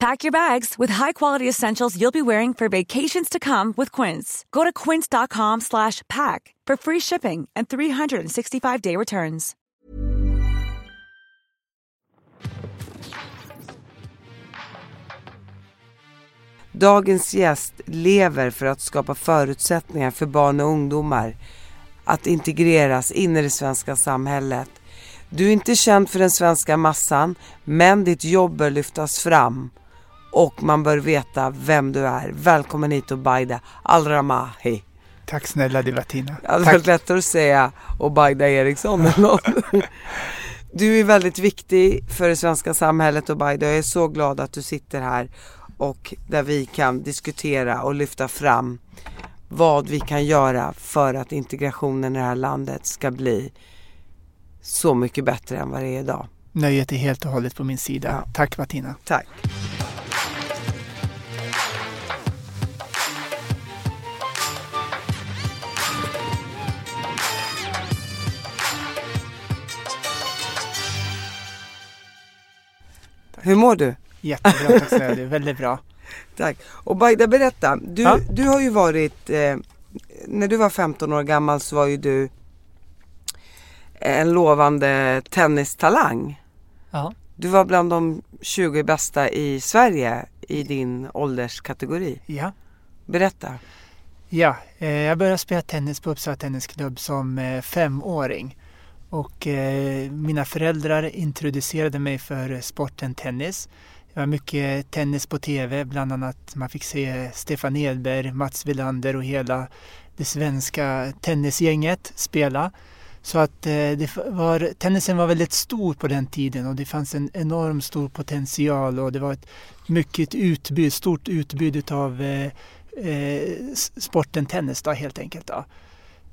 Pack your bags with high-quality essentials you'll be wearing for vacations to come with Quince. Go to quince.com slash pack for free shipping and 365-day returns. Dagens gäst lever för att skapa förutsättningar för barn och ungdomar att integreras in i det svenska samhället. Du är inte känd för den svenska massan, men ditt jobb bör lyftas fram och man bör veta vem du är. Välkommen hit Obaida Al-Ramahi. Tack snälla Divatina. Det hade varit lättare att säga Obaida Eriksson eller något. Du är väldigt viktig för det svenska samhället Obaida. Jag är så glad att du sitter här och där vi kan diskutera och lyfta fram vad vi kan göra för att integrationen i det här landet ska bli så mycket bättre än vad det är idag. Nöjet är helt och hållet på min sida. Ja. Tack Martina. Tack. Hur mår du? Jättebra, tack snälla. Är väldigt bra. Tack. Och Baida, berätta. Du, Ja. du har ju varit, eh, när du var 15 år gammal så var ju du en lovande tennistalang. Ja. Du var bland de 20 bästa i Sverige i din ålderskategori. Ja. Berätta. Ja, eh, jag började spela tennis på Uppsala Tennisklubb som eh, femåring. Och eh, mina föräldrar introducerade mig för sporten tennis. Det var mycket tennis på tv, bland annat man fick se Stefan Edberg, Mats Wilander och hela det svenska tennisgänget spela. Så att eh, det var, tennisen var väldigt stor på den tiden och det fanns en enorm stor potential och det var ett mycket utbud, stort utbud av eh, eh sporten tennis då, helt enkelt. Då.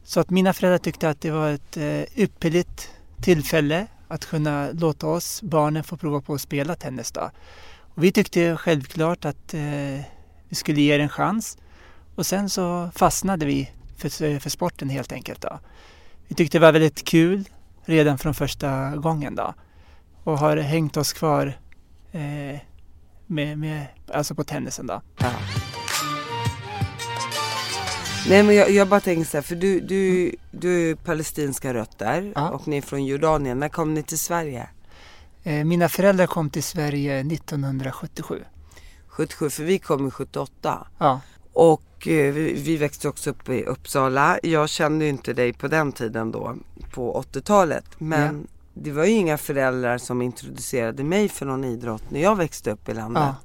Så att mina föräldrar tyckte att det var ett eh, ypperligt tillfälle att kunna låta oss, barnen, få prova på att spela tennis. Då. Och vi tyckte självklart att eh, vi skulle ge det en chans. Och sen så fastnade vi för, för sporten helt enkelt. Då. Vi tyckte det var väldigt kul redan från första gången då. Och har hängt oss kvar eh, med, med, alltså på tennisen då. Ja. Nej men jag, jag bara tänker så här, för du, du, du är ju palestinska rötter Ja. och ni är från Jordanien. När kom ni till Sverige? Eh, mina föräldrar kom till Sverige 1977. 77, för vi kom i 78. Ja, Och eh, vi, vi växte också upp i Uppsala. Jag kände ju inte dig på den tiden då, på 80-talet. Men det var ju inga föräldrar som introducerade mig för någon idrott när jag växte upp i landet. Ja.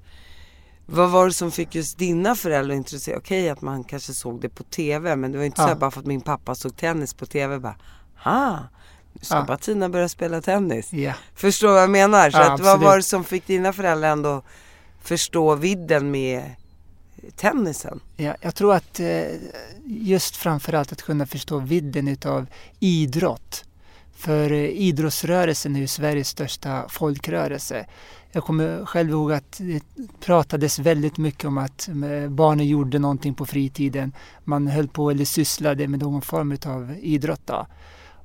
Vad var det som fick just dina föräldrar att intressera? Okej att man kanske såg det på TV men det var inte Ja. så här bara för att min pappa såg tennis på TV bara Ha, nu ska Ja. Bettina börja spela tennis. ja. Förstår vad jag menar? Så Ja, att, vad var det som fick dina föräldrar ändå förstå vidden med tennisen? ja. Jag tror att eh, just framförallt att kunna förstå vidden utav idrott. För eh, idrottsrörelsen är ju Sveriges största folkrörelse. Jag kommer själv ihåg att det pratades väldigt mycket om att eh, barnen gjorde någonting på fritiden. Man höll på eller sysslade med någon form av idrott. Då.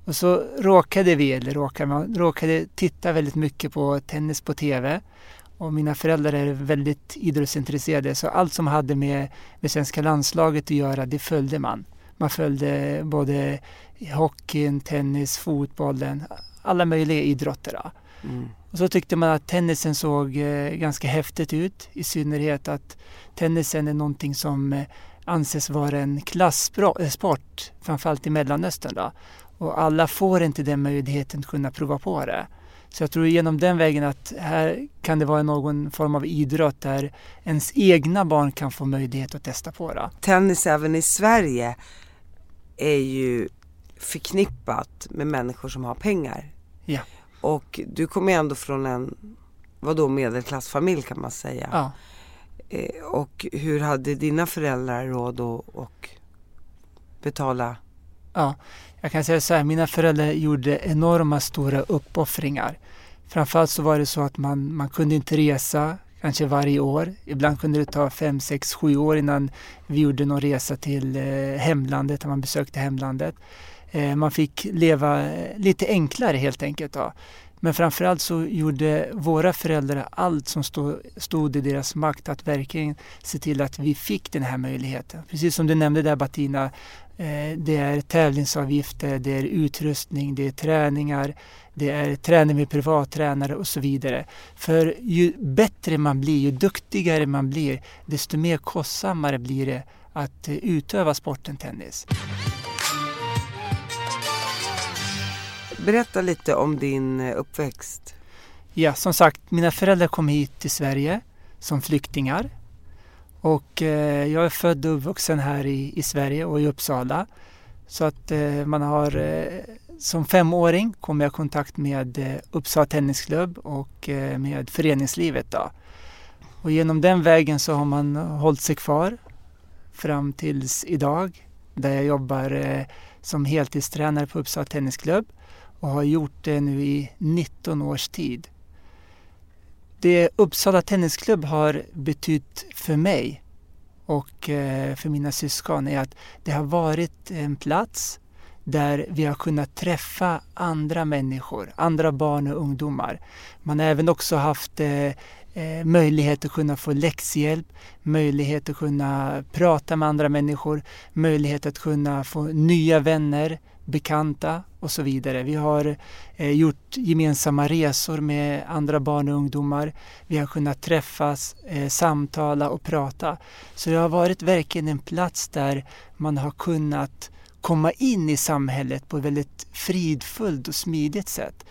Och så råkade vi, eller råkade, man råkade titta väldigt mycket på tennis på TV. Och mina föräldrar är väldigt idrottsintresserade så allt som hade med, med svenska landslaget att göra, det följde man. Man följde både hockeyn, tennis, fotbollen, alla möjliga idrotter. Då. Mm. Och så tyckte man att tennisen såg eh, ganska häftigt ut. I synnerhet att tennisen är någonting som eh, anses vara en klassport, framförallt i Mellanöstern. Då. Och alla får inte den möjligheten att kunna prova på det. Så jag tror genom den vägen att här kan det vara någon form av idrott där ens egna barn kan få möjlighet att testa på det. Tennis även i Sverige är ju förknippat med människor som har pengar. Ja. Och du kommer ändå från en, vadå medelklassfamilj kan man säga. Ja. Eh, och hur hade dina föräldrar råd att och betala? Ja, jag kan säga så här, mina föräldrar gjorde enorma stora uppoffringar. Framförallt så var det så att man, man kunde inte resa kanske varje år. Ibland kunde det ta fem, sex, sju år innan vi gjorde någon resa till eh, hemlandet, när man besökte hemlandet. Eh, man fick leva eh, lite enklare helt enkelt. Då. Men framförallt så gjorde våra föräldrar allt som stod, stod i deras makt att verkligen se till att vi fick den här möjligheten. Precis som du nämnde där Batina, eh, det är tävlingsavgifter, det är utrustning, det är träningar, det är träning med privattränare och så vidare. För ju bättre man blir, ju duktigare man blir, desto mer kostsammare blir det att utöva sporten tennis. Berätta lite om din eh, uppväxt. Ja, som sagt, mina föräldrar kom hit till Sverige som flyktingar. Och eh, jag är född och uppvuxen här i, i Sverige och i Uppsala. Så att eh, man har eh, som femåring kom jag i kontakt med eh, Uppsala Tennisklubb och eh, med föreningslivet. Då. Och genom den vägen så har man hållit sig kvar fram tills idag där jag jobbar eh, som heltidstränare på Uppsala Tennisklubb och har gjort det nu i 19 års tid. Det Uppsala Tennisklubb har betytt för mig och eh, för mina syskon är att det har varit en plats där vi har kunnat träffa andra människor, andra barn och ungdomar. Man har även också haft eh, eh möjlighet att kunna få läxhjälp, möjlighet att kunna prata med andra människor, möjlighet att kunna få nya vänner, bekanta och så vidare. Vi har eh, gjort gemensamma resor med andra barn och ungdomar. Vi har kunnat träffas, eh, samtala och prata. Så det har varit verkligen en plats där man har kunnat komma in i samhället på ett väldigt fridfullt och smidigt sätt.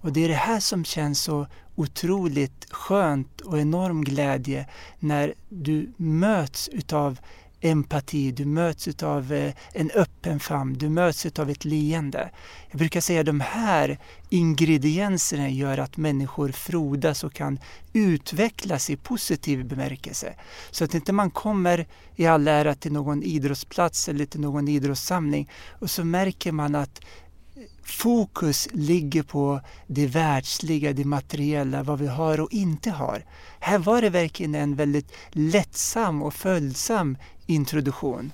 Och det är det här som känns så otroligt skönt och enorm glädje när du möts utav empati, du möts av eh, en öppen famn, du möts av ett leende. Jag brukar säga att de här ingredienserna gör att människor frodas och kan utvecklas i positiv bemärkelse. Så att inte man kommer i all ära till någon idrottsplats eller till någon idrottssamling och så märker man att eh, fokus ligger på det världsliga, det materiella, vad vi har och inte har. Här var det verkligen en väldigt lättsam och följsam introduktion.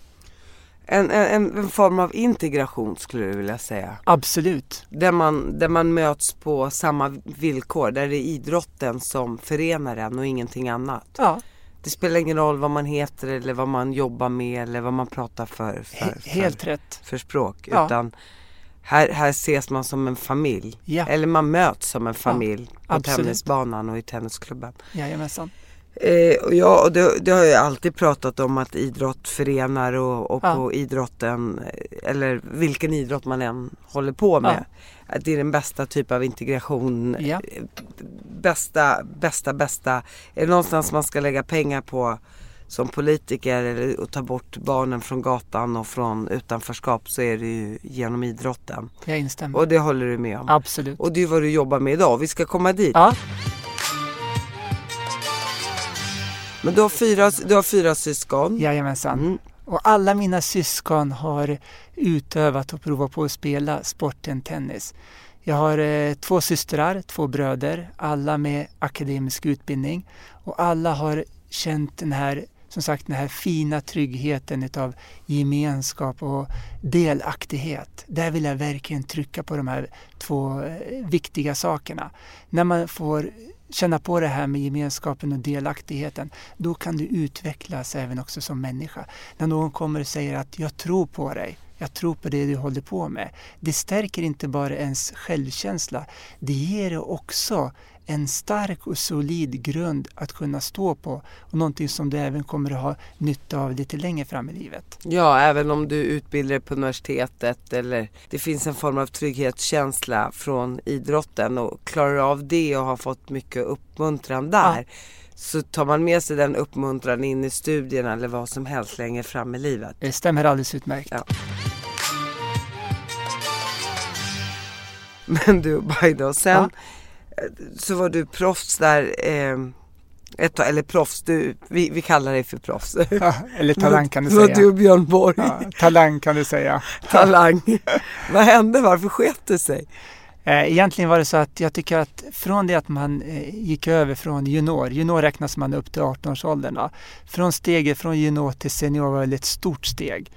En, en, en, form av integration skulle du vilja säga? Absolut. Där man, där man möts på samma villkor, där det är idrotten som förenar en och ingenting annat. Ja. Det spelar ingen roll vad man heter eller vad man jobbar med eller vad man pratar för, för, för Helt rätt. för språk. Ja. Utan här, här ses man som en familj. Ja. Eller man möts som en familj ja, på absolut. tennisbanan och i tennisklubben. Jajamensan. Eh, och ja, och det, det, har jag alltid pratat om att idrott förenar och, och ja. på idrotten, eller vilken idrott man än håller på med. Ja. Att det är den bästa typ av integration. Ja. Bästa, bästa, bästa. Är det någonstans man ska lägga pengar på som politiker eller att ta bort barnen från gatan och från utanförskap så är det ju genom idrotten. Jag instämmer. Och det håller du med om? Absolut. Och det är vad du jobbar med idag. Vi ska komma dit. Ja. Men du har fyra, du har fyra syskon? Jajamensan. Mm. Och alla mina syskon har utövat och provat på att spela sporten tennis. Jag har eh, två systrar, två bröder, alla med akademisk utbildning. Och alla har känt den här som sagt den här fina tryggheten utav gemenskap och delaktighet. Där vill jag verkligen trycka på de här två eh, viktiga sakerna. När man får känna på det här med gemenskapen och delaktigheten, då kan du utvecklas även också som människa. När någon kommer och säger att jag tror på dig, jag tror på det du håller på med. Det stärker inte bara ens självkänsla, det ger också en stark och solid grund att kunna stå på och någonting som du även kommer att ha nytta av lite längre fram i livet. Ja, även om du utbildar dig på universitetet eller det finns en form av trygghetskänsla från idrotten och klarar av det och har fått mycket uppmuntran där. Ja. Så tar man med sig den uppmuntran in i studierna eller vad som helst längre fram i livet. Det stämmer alldeles utmärkt. Ja. Men du Bajda, och sen ja. Så var du proffs där eh, ett, eller proffs, du, vi, vi kallar dig för proffs. Ja, eller talang kan du säga. du och Björn Borg. Ja, talang kan du säga. talang. Vad hände? Varför sket det sig? Eh, egentligen var det så att jag tycker att från det att man eh, gick över från junior, junior räknas man upp till 18-årsåldern. Från steget från junior till senior var det ett stort steg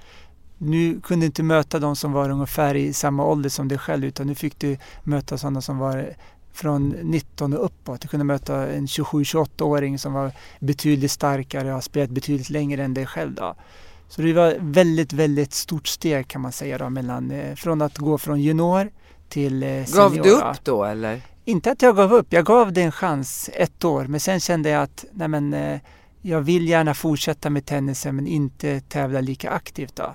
nu kunde du inte möta de som var ungefär i samma ålder som dig själv utan nu fick du möta sådana som var från 19 och uppåt. Du kunde möta en 27-28-åring som var betydligt starkare och har spelat betydligt längre än dig själv. Då. Så det var väldigt, väldigt stort steg kan man säga då, mellan, eh, från att gå från junior till eh, senior. Gav du upp då eller? Inte att jag gav upp, jag gav det en chans ett år men sen kände jag att nej men, eh, jag vill gärna fortsätta med tennisen men inte tävla lika aktivt. Då.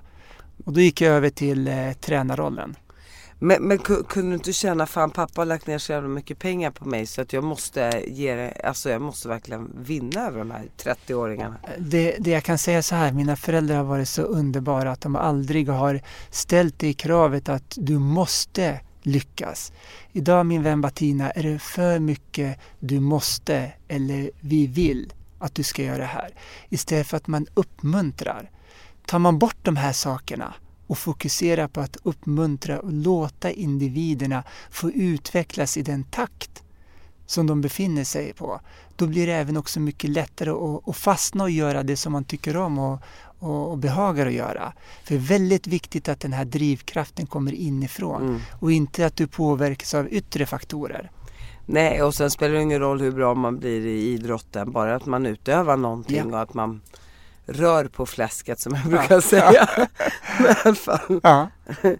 Och då gick jag över till eh, tränarrollen. Men, men kunde du inte känna, fan pappa har lagt ner så jävla mycket pengar på mig så att jag måste ge alltså jag måste verkligen vinna över de här 30-åringarna. Eh, det, det jag kan säga så här, mina föräldrar har varit så underbara att de aldrig har ställt det kravet att du måste lyckas. Idag min vän Batina, är det för mycket du måste eller vi vill att du ska göra det här. Istället för att man uppmuntrar. Tar man bort de här sakerna och fokuserar på att uppmuntra och låta individerna få utvecklas i den takt som de befinner sig på, då blir det även också mycket lättare att, att fastna och göra det som man tycker om och, och, och behagar att göra. För det är väldigt viktigt att den här drivkraften kommer inifrån mm. och inte att du påverkas av yttre faktorer. Nej, och sen spelar det ingen roll hur bra man blir i idrotten, bara att man utövar någonting ja. och att man rör på fläsket som jag brukar ja. säga. Men i alla fall. Ja.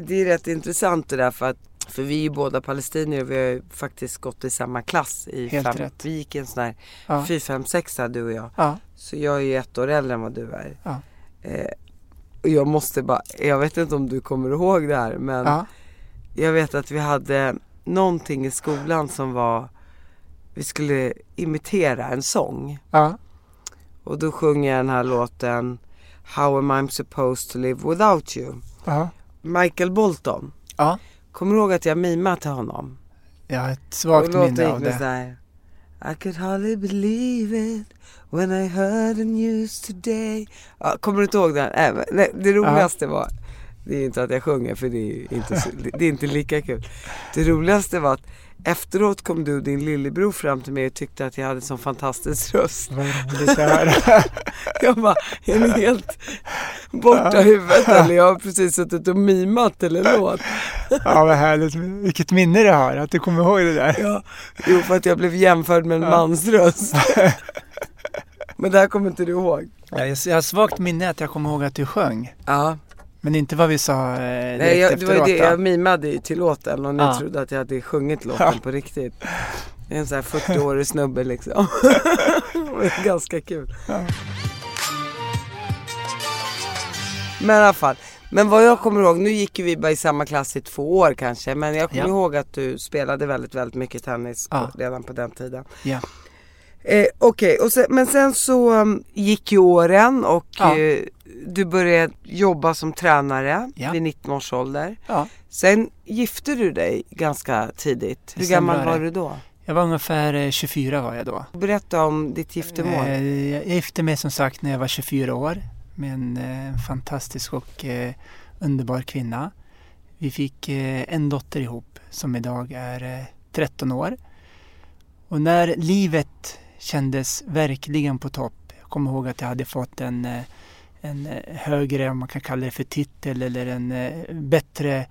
Det är rätt intressant det där för att för vi är ju båda palestinier och vi har ju faktiskt gått i samma klass. I Helt fem, rätt. Vi gick i en sån här ja. 4, 5, 6 du och jag. Ja. Så jag är ju ett år äldre än vad du är. Ja. Eh, och jag måste bara, jag vet inte om du kommer ihåg det här men ja. jag vet att vi hade någonting i skolan som var, vi skulle imitera en sång. Ja. Och då sjunger jag den här låten How am I supposed to live without you? Aha. Michael Bolton. Ja. Kommer du ihåg att jag mimade till honom? Har ett svagt minne av det. Här, I could hardly believe it when I heard the news today. Ja, kommer du inte ihåg den? Äh, det roligaste var, det är inte att jag sjunger för det är inte, det är inte lika kul. Det roligaste var att Efteråt kom du och din lillebror fram till mig och tyckte att jag hade en sån fantastisk röst. jag bara, är ni helt borta i huvudet eller? Jag har precis suttit och mimat eller låt. ja vad härligt, vilket minne du har att du kommer ihåg det där. Ja, jo för att jag blev jämförd med en ja. mans röst. Men det här kommer inte du ihåg? jag har svagt minne att jag kommer ihåg att du sjöng. Ja. Men inte vad vi sa eh, Nej, jag, det var ju det, jag mimade ju till låten och ni ja. trodde att jag hade sjungit låten ja. på riktigt. Jag är en sån här 40-årig snubbe liksom. ganska kul. Ja. Men i alla fall. Men vad jag kommer ihåg, nu gick vi bara i samma klass i två år kanske. Men jag kommer ja. ihåg att du spelade väldigt, väldigt mycket tennis på, redan på den tiden. Ja. Eh, Okej, okay. men sen så um, gick ju åren och eh, du började jobba som tränare ja. vid 19 års ålder. Ja. Sen gifte du dig ganska tidigt. Hur gammal var du då? Jag var ungefär 24 eh, var jag då. Berätta om ditt giftermål. Eh, jag gifte mig som sagt när jag var 24 år med en eh, fantastisk och underbar kvinna. Vi fick en dotter ihop som idag är 13 år. Och när livet kändes verkligen på topp. Jag kommer ihåg att jag hade fått en, en eh, högre, om man kan kalla det för titel, eller en eh, bättre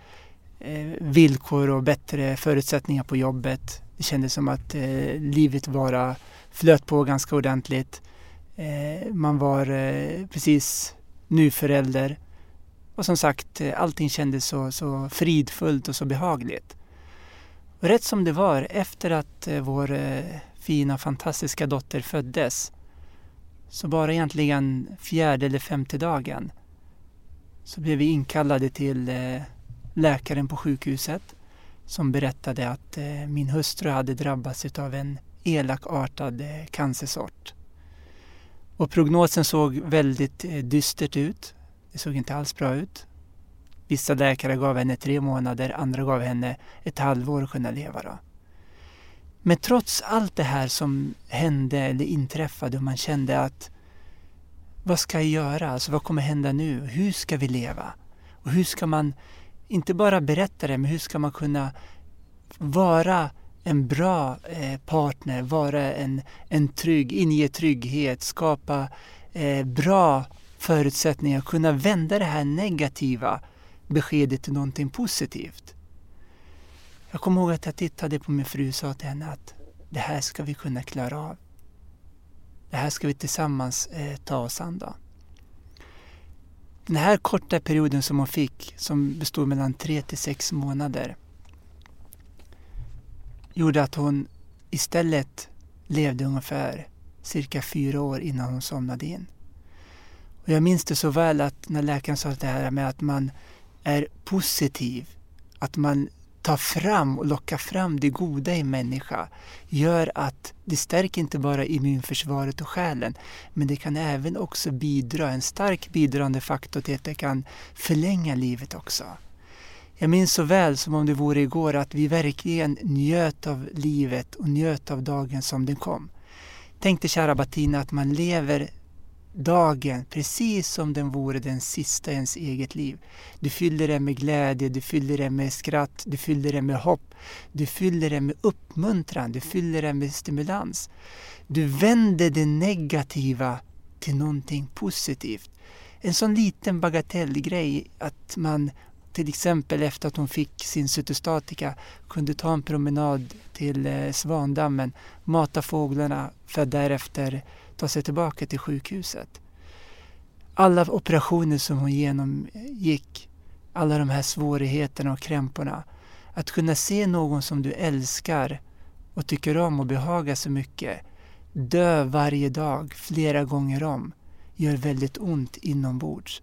eh, villkor och bättre förutsättningar på jobbet. Det kändes som att livet bara flöt på ganska ordentligt. man var precis nyförälder. Och som sagt, allting kändes så, så fridfullt och så behagligt. Och rätt som det var, efter att vår fina fantastiska dotter föddes, så bara egentligen fjärde eller femte dagen så blev vi inkallade till eh, läkaren på sjukhuset som berättade att eh, min hustru hade drabbats av en elakartad eh, cancersort. Och prognosen såg väldigt dystert ut. Det såg inte alls bra ut. Vissa läkare gav henne tre månader, andra gav henne ett halvår att kunna leva. Då. Men trots allt det här som hände eller inträffade och man kände att vad ska jag göra? Alltså vad kommer hända nu? Hur ska vi leva? Och hur ska man, inte bara berätta det, men hur ska man kunna vara en bra eh, partner, vara en, en trygg, inge trygghet, skapa eh, bra förutsättningar, kunna vända det här negativa beskedet till någonting positivt. Jag kommer ihåg att jag tittade på min fru och sa till henne att det här ska vi kunna klara av. Det här ska vi tillsammans eh, ta oss an. Då. Den här korta perioden som hon fick, som bestod mellan tre till sex månader, gjorde att hon istället levde ungefär cirka fyra år innan hon somnade in. Och jag minns det så väl att när läkaren sa det här med att man är positiv, att man ta fram och locka fram det goda i människa gör att det stärker inte bara immunförsvaret och själen men det kan även också bidra, en stark bidragande faktor till att det kan förlänga livet också. Jag minns så väl som om det vore igår att vi verkligen njöt av livet och njöt av dagen som den kom. Tänk dig kära Batina att man lever dagen precis som den vore den sista i ens eget liv. Du fyller den med glädje, du fyller den med skratt, du fyller den med hopp, du fyller den med uppmuntran, du fyller den med stimulans. Du vänder det negativa till någonting positivt. En sån liten bagatellgrej att man till exempel efter att hon fick sin cytostatika kunde ta en promenad till eh, Svandammen, mata fåglarna för att därefter ta sig tillbaka till sjukhuset. Alla operationer som hon genomgick, alla de här svårigheterna och krämporna. Att kunna se någon som du älskar och tycker om och behagar så mycket dö varje dag, flera gånger om, gör väldigt ont inombords.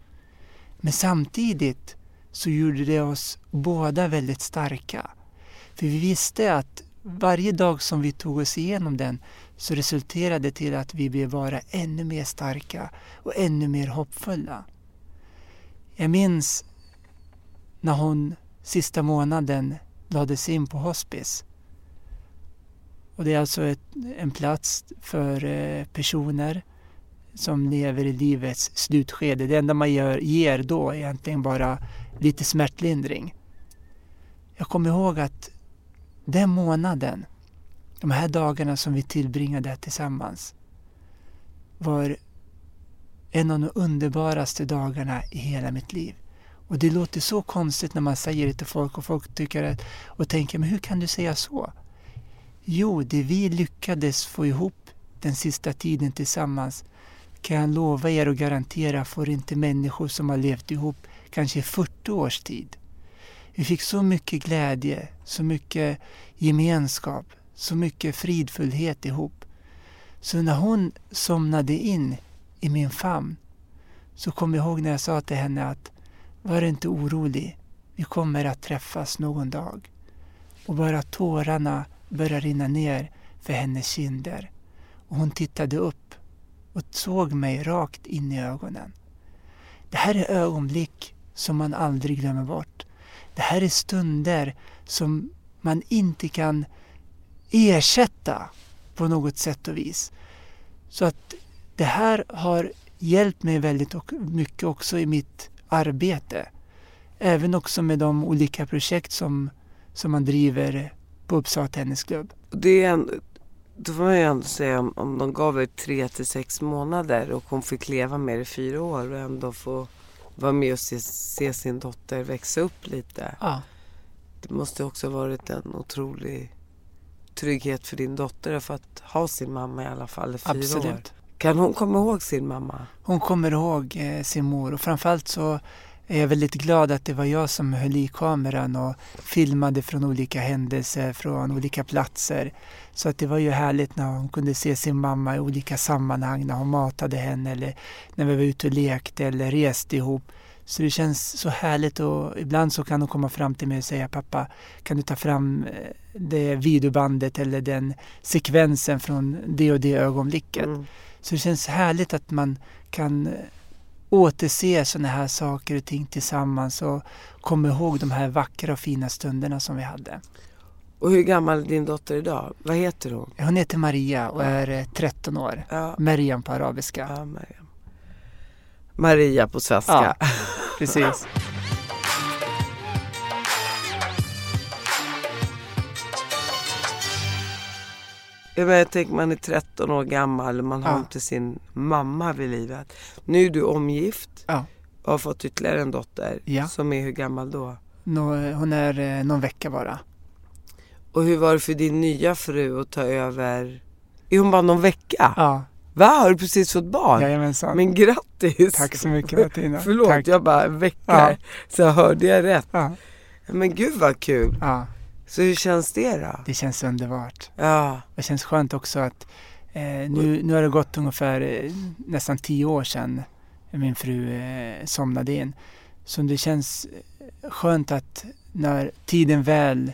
Men samtidigt så gjorde det oss båda väldigt starka. För vi visste att varje dag som vi tog oss igenom den så resulterade det till att vi blev vara ännu mer starka och ännu mer hoppfulla. Jag minns när hon sista månaden lades in på hospice. Och det är alltså ett, en plats för eh, personer som lever i livets slutskede. Det enda man gör, ger då är egentligen bara lite smärtlindring. Jag kommer ihåg att den månaden de här dagarna som vi tillbringade tillsammans var en av de underbaraste dagarna i hela mitt liv. Och det låter så konstigt när man säger det till folk och folk tycker att, och tänker, men hur kan du säga så? Jo, det vi lyckades få ihop den sista tiden tillsammans kan jag lova er och garantera får inte människor som har levt ihop kanske 40 års tid. Vi fick så mycket glädje, så mycket gemenskap, så mycket fridfullhet ihop. Så när hon somnade in i min famn så kom jag ihåg när jag sa till henne att var inte orolig, vi kommer att träffas någon dag. Och bara tårarna började rinna ner för hennes kinder. Och hon tittade upp och såg mig rakt in i ögonen. Det här är ögonblick som man aldrig glömmer bort. Det här är stunder som man inte kan ersätta på något sätt och vis. Så att det här har hjälpt mig väldigt mycket också i mitt arbete. Även också med de olika projekt som, som man driver på Uppsala Tennisklubb. Det är en, då får man ju ändå säga om, om de gav er tre till sex månader och hon fick leva med det i fyra år och ändå få vara med och se, se sin dotter växa upp lite. Ja. Det måste också varit en otrolig trygghet för din dotter för att ha sin mamma i alla fall i fyra Absolut. år. Kan hon komma ihåg sin mamma? Hon kommer ihåg eh, sin mor och framförallt så är jag väldigt glad att det var jag som höll i kameran och filmade från olika händelser, från olika platser. Så att det var ju härligt när hon kunde se sin mamma i olika sammanhang, när hon matade henne eller när vi var ute och lekte eller reste ihop. Så det känns så härligt och ibland så kan hon komma fram till mig och säga pappa kan du ta fram eh, det videobandet eller den sekvensen från det och det ögonblicket. Mm. Så det känns härligt att man kan återse sådana här saker och ting tillsammans och komma ihåg de här vackra och fina stunderna som vi hade. Och hur gammal är din dotter idag? Vad heter hon? Hon heter Maria och är 13 eh, år. Ja. Mariam på arabiska. Ja, Mariam. Maria på svenska. Ja, precis. Jag tänker man är 13 år gammal och man har inte sin mamma vid livet. Nu är du omgift ja. och har fått ytterligare en dotter. Ja. Som är hur gammal då? Nå, hon är eh, någon vecka bara. Och hur var det för din nya fru att ta över? Är hon bara någon vecka? Ja. Va? Har du precis fått barn? Jajamensan. Men grattis! Tack så mycket Martina. Förlåt, Tack. jag bara väckar. Ja. Så hörde jag rätt. Ja. Men gud vad kul! Ja. Så hur känns det då? Det känns underbart. Ja. Det känns skönt också att eh, nu, nu har det gått ungefär eh, nästan tio år sedan min fru eh, somnade in. Så det känns eh, skönt att när tiden väl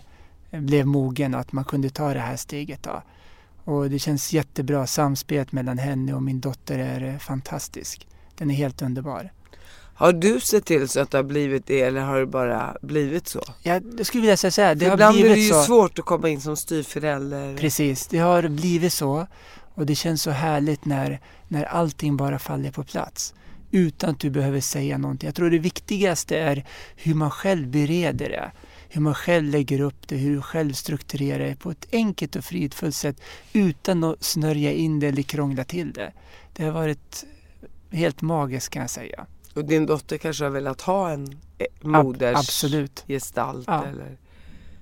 blev mogen att man kunde ta det här steget. Då. Och det känns jättebra. Samspelet mellan henne och min dotter är eh, fantastisk. Den är helt underbar. Har du sett till så att det har blivit det eller har det bara blivit så? Ja, jag skulle vilja säga så här. Det För har ibland blivit är det ju så. svårt att komma in som styvförälder. Precis, det har blivit så. Och det känns så härligt när, när allting bara faller på plats. Utan att du behöver säga någonting. Jag tror det viktigaste är hur man själv bereder det. Hur man själv lägger upp det, hur du själv strukturerar det på ett enkelt och fridfullt sätt utan att snörja in det eller krångla till det. Det har varit helt magiskt kan jag säga. Och din dotter kanske har velat ha en eh, moders Absolut. gestalt? Ja. Eller?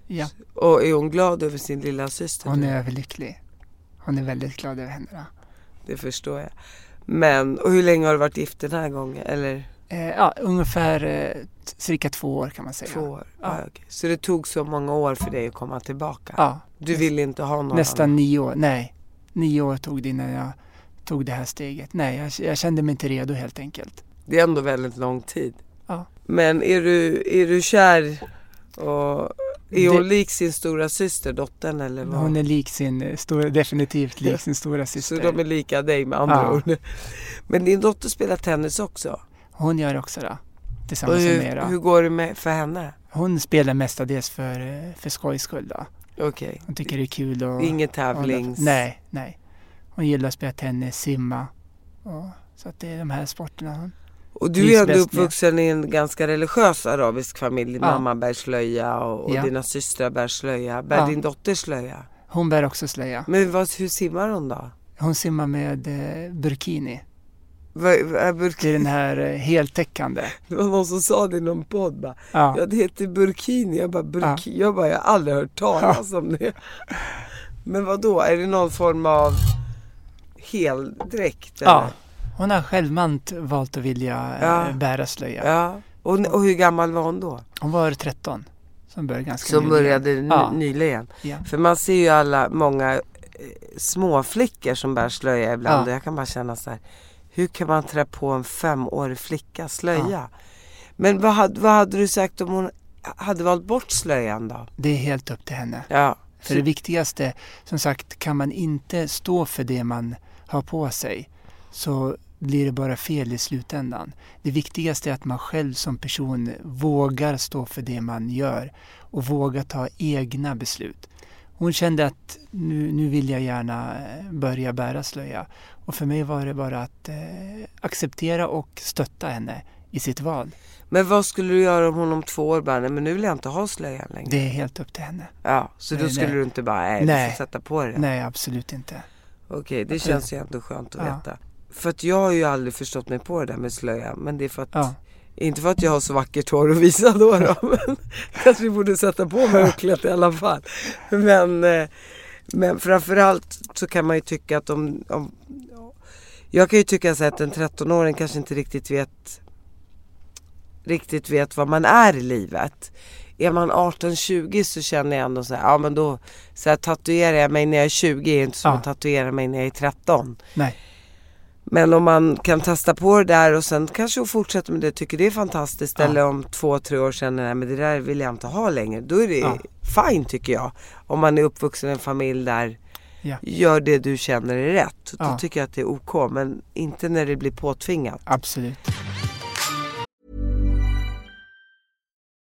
Ja. Och är hon glad över sin lilla syster? Hon är överlycklig. Hon är väldigt glad över henne. Då. Det förstår jag. Men, och hur länge har du varit gift den här gången? Eller? Eh, ja, ungefär eh, cirka två år kan man säga. Två år? Ja. Ah, okay. Så det tog så många år för dig att komma tillbaka? Ja. Du ville inte ha någon Nästan annan? nio år. Nej, nio år tog det innan jag tog det här steget. Nej, jag, jag kände mig inte redo helt enkelt. Det är ändå väldigt lång tid. Ja. Men är du, är du kär och är hon lik sin stora syster, dottern eller vad? Hon är lik sin stora, definitivt lik sin stora syster. Så de är lika dig med andra Ja. ord. Men din dotter spelar tennis också? Hon gör också det. Och Tillsammans med mig hur, då. hur går det med, för henne? Hon spelar mestadels för, eh, för skojs skull då. Okej. Hon tycker det är kul och... Inget tävlings... Nej, nej. Hon gillar att spela tennis, simma. Och, så att det är de här sporterna hon... Och du trivs är ändå med. uppvuxen i en ganska religiös arabisk familj. Din Ja. mamma bär slöja och, och Ja. dina systrar bär slöja. Bär Ja. din dotter slöja? Hon bär också slöja. Men vad, hur simmar hon då? Hon simmar med eh, burkini. Vad, är burk- Det är den här eh, heltäckande. Det var någon som sa det i någon podd bara, Ja. ja det heter burkini. Jag bara, burki- jag bara, jag har aldrig hört talas om det. Men vad då? är det någon form av heldräkt? ja. Hon har självmant valt att vilja eh, Ja. bära slöja. ja. Och, och hur gammal var hon då? Hon var 13. Som började ganska Som nyligen. började ny- Ja. nyligen. Ja. För man ser ju alla, många eh, små flickor som bär slöja ibland och jag kan bara känna så här. Hur kan man trä på en femårig flicka slöja? Men vad vad hade du sagt om hon hade valt bort slöjan då? Det är helt upp till henne. Ja. För det viktigaste, som sagt, kan man inte stå för det man har på sig så blir det bara fel i slutändan. Det viktigaste är att man själv som person vågar stå för det man gör och vågar ta egna beslut. Hon kände att nu, nu vill jag gärna eh, börja bära slöja. Och för mig var det bara att eh, acceptera och stötta henne i sitt val. Men vad skulle du göra om hon om två år bara, nej men nu vill jag inte ha slöjan längre? Det är helt upp till henne. Ja, så då Nej, skulle nej. du inte bara, nej, du Nej. får sätta på det. Nej, absolut inte. Okej, det känns ju ändå skönt att Ja. veta. För att jag har ju aldrig förstått mig på det där med slöja. Men det är för att, Ja. inte för att jag har så vackert hår att visa då, då men kanske vi borde sätta på mig hucklet i alla fall. Men, eh, men framförallt så kan man ju tycka att om, om jag kan ju tycka så att en 13-åring kanske inte riktigt vet riktigt vet vad man är i livet. Är man 18-20 så känner jag ändå så här, ja men då så här, tatuerar jag mig när jag är 20 är inte som Ja. att tatuera mig när jag är 13. Nej. Men om man kan testa på det där och sen kanske fortsätta med det, tycker det är fantastiskt. Ja. Eller om två, tre år känner nej men det där vill jag inte ha längre. Då är det Ja. fine tycker jag. Om man är uppvuxen i en familj där Ja. gör det du känner är rätt. Då tycker jag att det är OK. Men inte när det blir påtvingat. Absolut.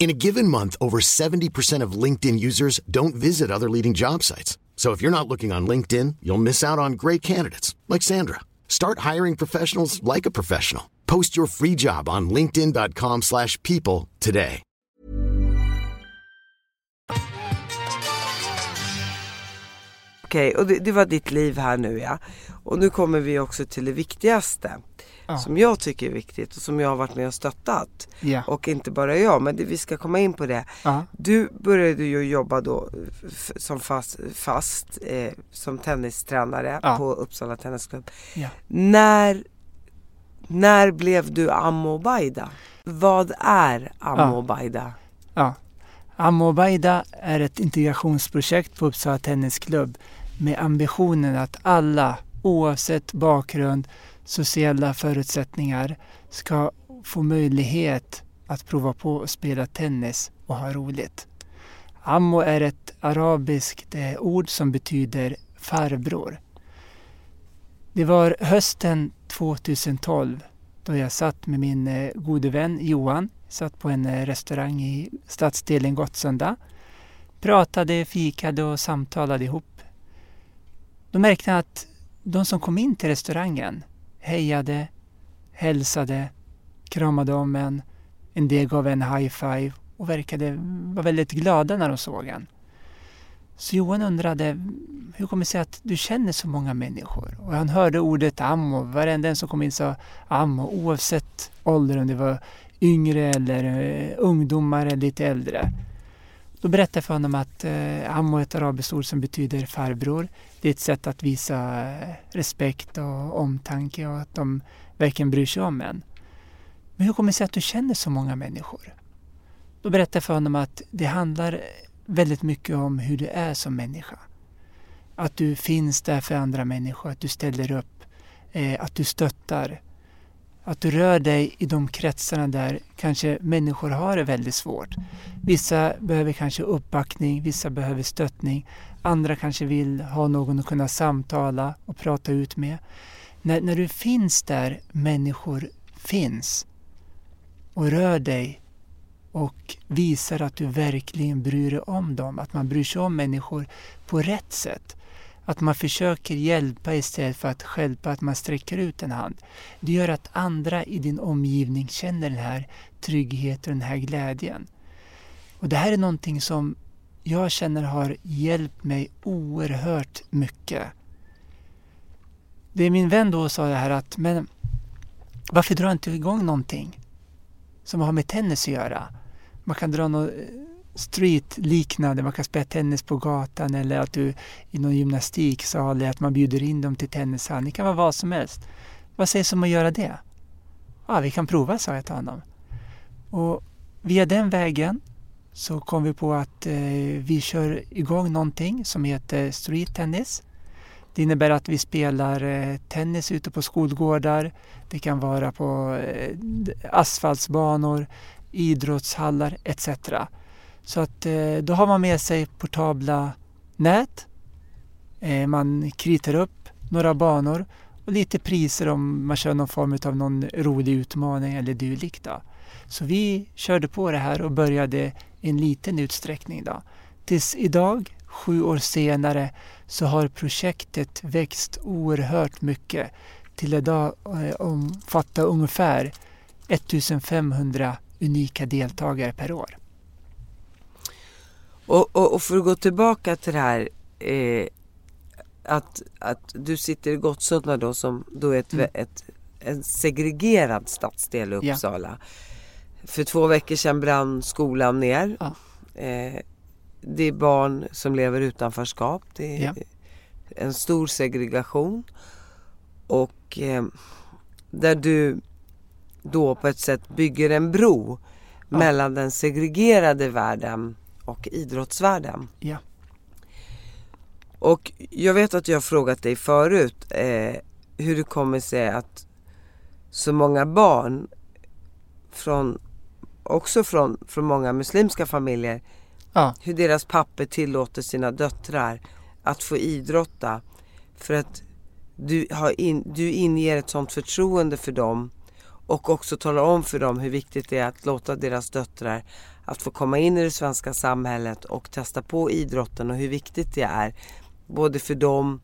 In a given month, over 70% of LinkedIn users don't visit other leading job sites. So if you're not looking on LinkedIn, you'll miss out on great candidates like Sandra. Start hiring professionals like a professional. Post your free job on linkedin.com/people today. Okej, och det, det var ditt liv här nu ja. Och nu kommer vi också till det viktigaste. Ja. Som jag tycker är viktigt och som jag har varit med och stöttat. Ja. Och inte bara jag, men det, vi ska komma in på det. Ja. Du började ju jobba då som fast, fast eh, som tennistränare på Uppsala Tennisklubb. När, när blev du Ammo Baida? Vad är Ammo Baida? Ja. Amobaida är ett integrationsprojekt på Uppsala Tennisklubb med ambitionen att alla, oavsett bakgrund, sociala förutsättningar, ska få möjlighet att prova på att spela tennis och ha roligt. Ammo är ett arabiskt eh, ord som betyder farbror. Det var hösten 2012 då jag satt med min eh, gode vän Johan, satt på en eh, restaurang i stadsdelen Gottsunda. Pratade, fikade och samtalade ihop. Då märkte jag att de som kom in till restaurangen hejade, hälsade, kramade om en. En del gav en high five och verkade vara väldigt glada när de såg en. Så Johan undrade, hur kommer det sig att du känner så många människor? Och han hörde ordet ammo. Varenda en som kom in sa ammo oavsett ålder, om det var yngre eller eh, ungdomar eller lite äldre. Då berättade jag för honom att eh, ammo är ett arabiskt ord som betyder farbror. Det är ett sätt att visa eh, respekt och omtanke och att de verkligen bryr sig om en. Men hur kommer det sig att du känner så många människor? Då berättade jag för honom att det handlar eh, väldigt mycket om hur du är som människa. Att du finns där för andra människor, att du ställer upp, eh, att du stöttar. Att du rör dig i de kretsarna där kanske människor har det väldigt svårt. Vissa behöver kanske uppbackning, vissa behöver stöttning. Andra kanske vill ha någon att kunna samtala och prata ut med. När, när du finns där människor finns och rör dig och visar att du verkligen bryr dig om dem, att man bryr sig om människor på rätt sätt. Att man försöker hjälpa istället för att stjälpa, att man sträcker ut en hand. Det gör att andra i din omgivning känner den här tryggheten och den här glädjen. Och det här är någonting som jag känner har hjälpt mig oerhört mycket. Det är min vän då sa det här att, men varför drar inte igång någonting som har med tennis att göra? Man kan dra något street-liknande, man kan spela tennis på gatan eller att du i någon gymnastiksal eller att man bjuder in dem till tennishallen. Det kan vara vad som helst. Vad sägs om att göra det? Ja, vi kan prova, sa jag till honom. Och via den vägen så kom vi på att eh, vi kör igång någonting som heter street tennis. Det innebär att vi spelar eh, tennis ute på skolgårdar. Det kan vara på eh, asfaltsbanor, idrottshallar etc. Så att eh, då har man med sig portabla nät. Eh, man kritar upp några banor och lite priser om man kör någon form av någon rolig utmaning eller dylikt. Då. Så vi körde på det här och började i en liten utsträckning. Då. Tills idag, sju år senare, så har projektet växt oerhört mycket till idag eh, omfatta ungefär 1500 unika deltagare per år. Och, och, och för att gå tillbaka till det här eh, att, att du sitter i Gottsunda då som då är ett, mm. ett, en segregerad stadsdel i Uppsala. Ja. För två veckor sedan brann skolan ner. Ja. Eh, det är barn som lever utanförskap. Det är ja. en stor segregation. Och eh, där du då på ett sätt bygger en bro mellan den segregerade världen och idrottsvärlden. Ja. Och jag vet att jag har frågat dig förut eh, hur det kommer sig att så många barn från, också från, från många muslimska familjer, ja. hur deras papper tillåter sina döttrar att få idrotta. För att du, har in, du inger ett sånt förtroende för dem och också talar om för dem hur viktigt det är att låta deras döttrar att få komma in i det svenska samhället och testa på idrotten och hur viktigt det är. Både för dem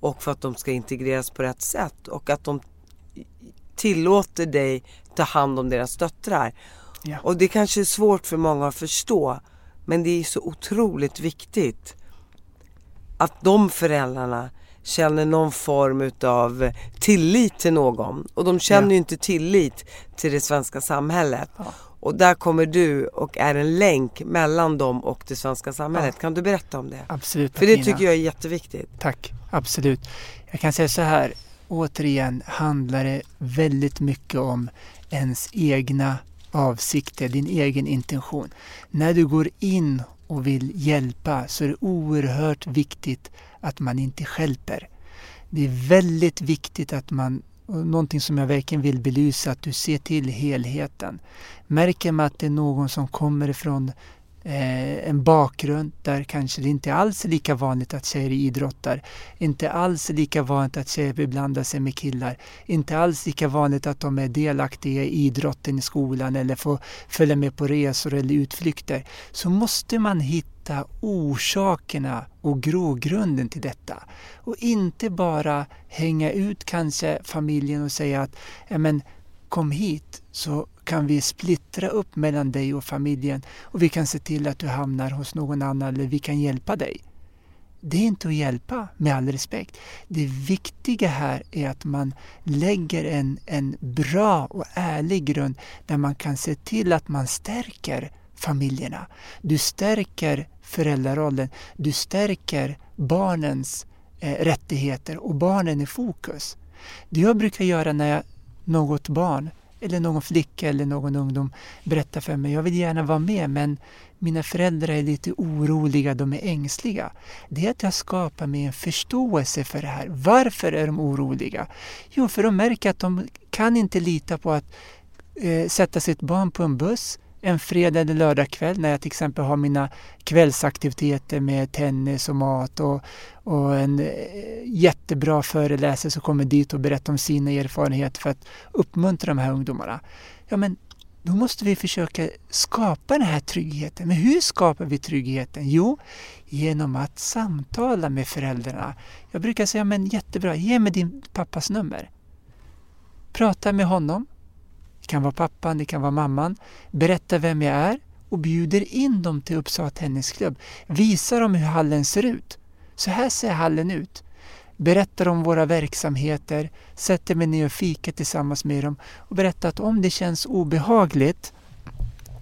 och för att de ska integreras på rätt sätt och att de tillåter dig ta hand om deras döttrar. Ja. Och det kanske är svårt för många att förstå men det är så otroligt viktigt att de föräldrarna känner någon form utav tillit till någon. Och de känner ja. ju inte tillit till det svenska samhället. Ja. Och där kommer du och är en länk mellan dem och det svenska samhället. Ja. Kan du berätta om det? Absolut. För det tycker jag är jätteviktigt. Tack, absolut. Jag kan säga så här, återigen handlar det väldigt mycket om ens egna avsikter, din egen intention. När du går in och vill hjälpa så är det oerhört viktigt att man inte skälper. Det är väldigt viktigt att man, någonting som jag verkligen vill belysa, att du ser till helheten. Märker man att det är någon som kommer ifrån eh, en bakgrund där kanske det inte alls är lika vanligt att tjejer idrottar. Inte alls lika vanligt att tjejer beblandar sig med killar. Inte alls lika vanligt att de är delaktiga i idrotten i skolan eller får följa med på resor eller utflykter. Så måste man hitta orsakerna och grogrunden till detta. Och inte bara hänga ut kanske familjen och säga att men, kom hit så kan vi splittra upp mellan dig och familjen och vi kan se till att du hamnar hos någon annan eller vi kan hjälpa dig. Det är inte att hjälpa, med all respekt. Det viktiga här är att man lägger en, en bra och ärlig grund där man kan se till att man stärker familjerna. Du stärker föräldrarollen, du stärker barnens eh, rättigheter och barnen i fokus. Det jag brukar göra när jag något barn eller någon flicka eller någon ungdom berättar för mig, jag vill gärna vara med men mina föräldrar är lite oroliga, de är ängsliga. Det är att jag skapar mig en förståelse för det här. Varför är de oroliga? Jo, för de märker att de kan inte lita på att eh, sätta sitt barn på en buss en fredag eller lördagkväll när jag till exempel har mina kvällsaktiviteter med tennis och mat och, och en eh, jättebra föreläsare som kommer dit och berättar om sina erfarenheter för att uppmuntra de här ungdomarna. Ja, men då måste vi försöka skapa den här tryggheten. Men hur skapar vi tryggheten? Jo, genom att samtala med föräldrarna. Jag brukar säga, men jättebra, ge mig din pappas nummer. Prata med honom det kan vara pappan, det kan vara mamman. Berätta vem jag är och bjuder in dem till Uppsala Tennisklubb. Visa dem hur hallen ser ut. Så här ser hallen ut. Berättar om våra verksamheter, sätter mig ner och fikar tillsammans med dem och berättar att om det känns obehagligt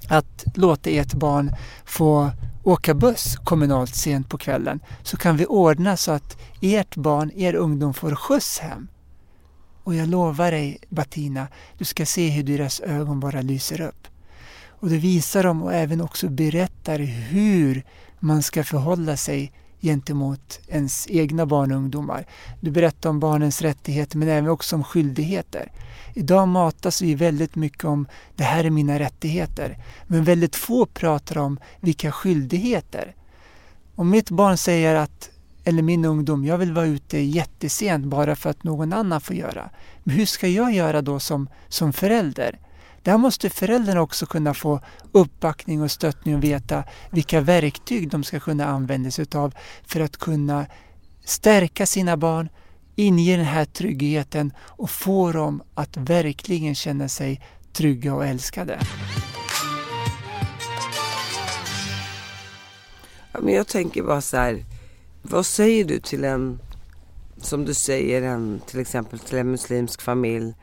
att låta ert barn få åka buss kommunalt sent på kvällen så kan vi ordna så att ert barn, er ungdom får skjuts hem. Och jag lovar dig, Batina, du ska se hur deras ögon bara lyser upp. Och du visar dem och även också berättar hur man ska förhålla sig gentemot ens egna barn och ungdomar. Du berättar om barnens rättigheter men även också om skyldigheter. Idag matas vi väldigt mycket om det här är mina rättigheter. Men väldigt få pratar om vilka skyldigheter. Om mitt barn säger att eller min ungdom, jag vill vara ute jättesent bara för att någon annan får göra. Men hur ska jag göra då som, som förälder? Där måste föräldrarna också kunna få uppbackning och stöttning och veta vilka verktyg de ska kunna använda sig av för att kunna stärka sina barn, inge den här tryggheten och få dem att verkligen känna sig trygga och älskade. Ja, men jag tänker bara så här, vad säger du till en, som du säger, en, till exempel till en muslimsk familj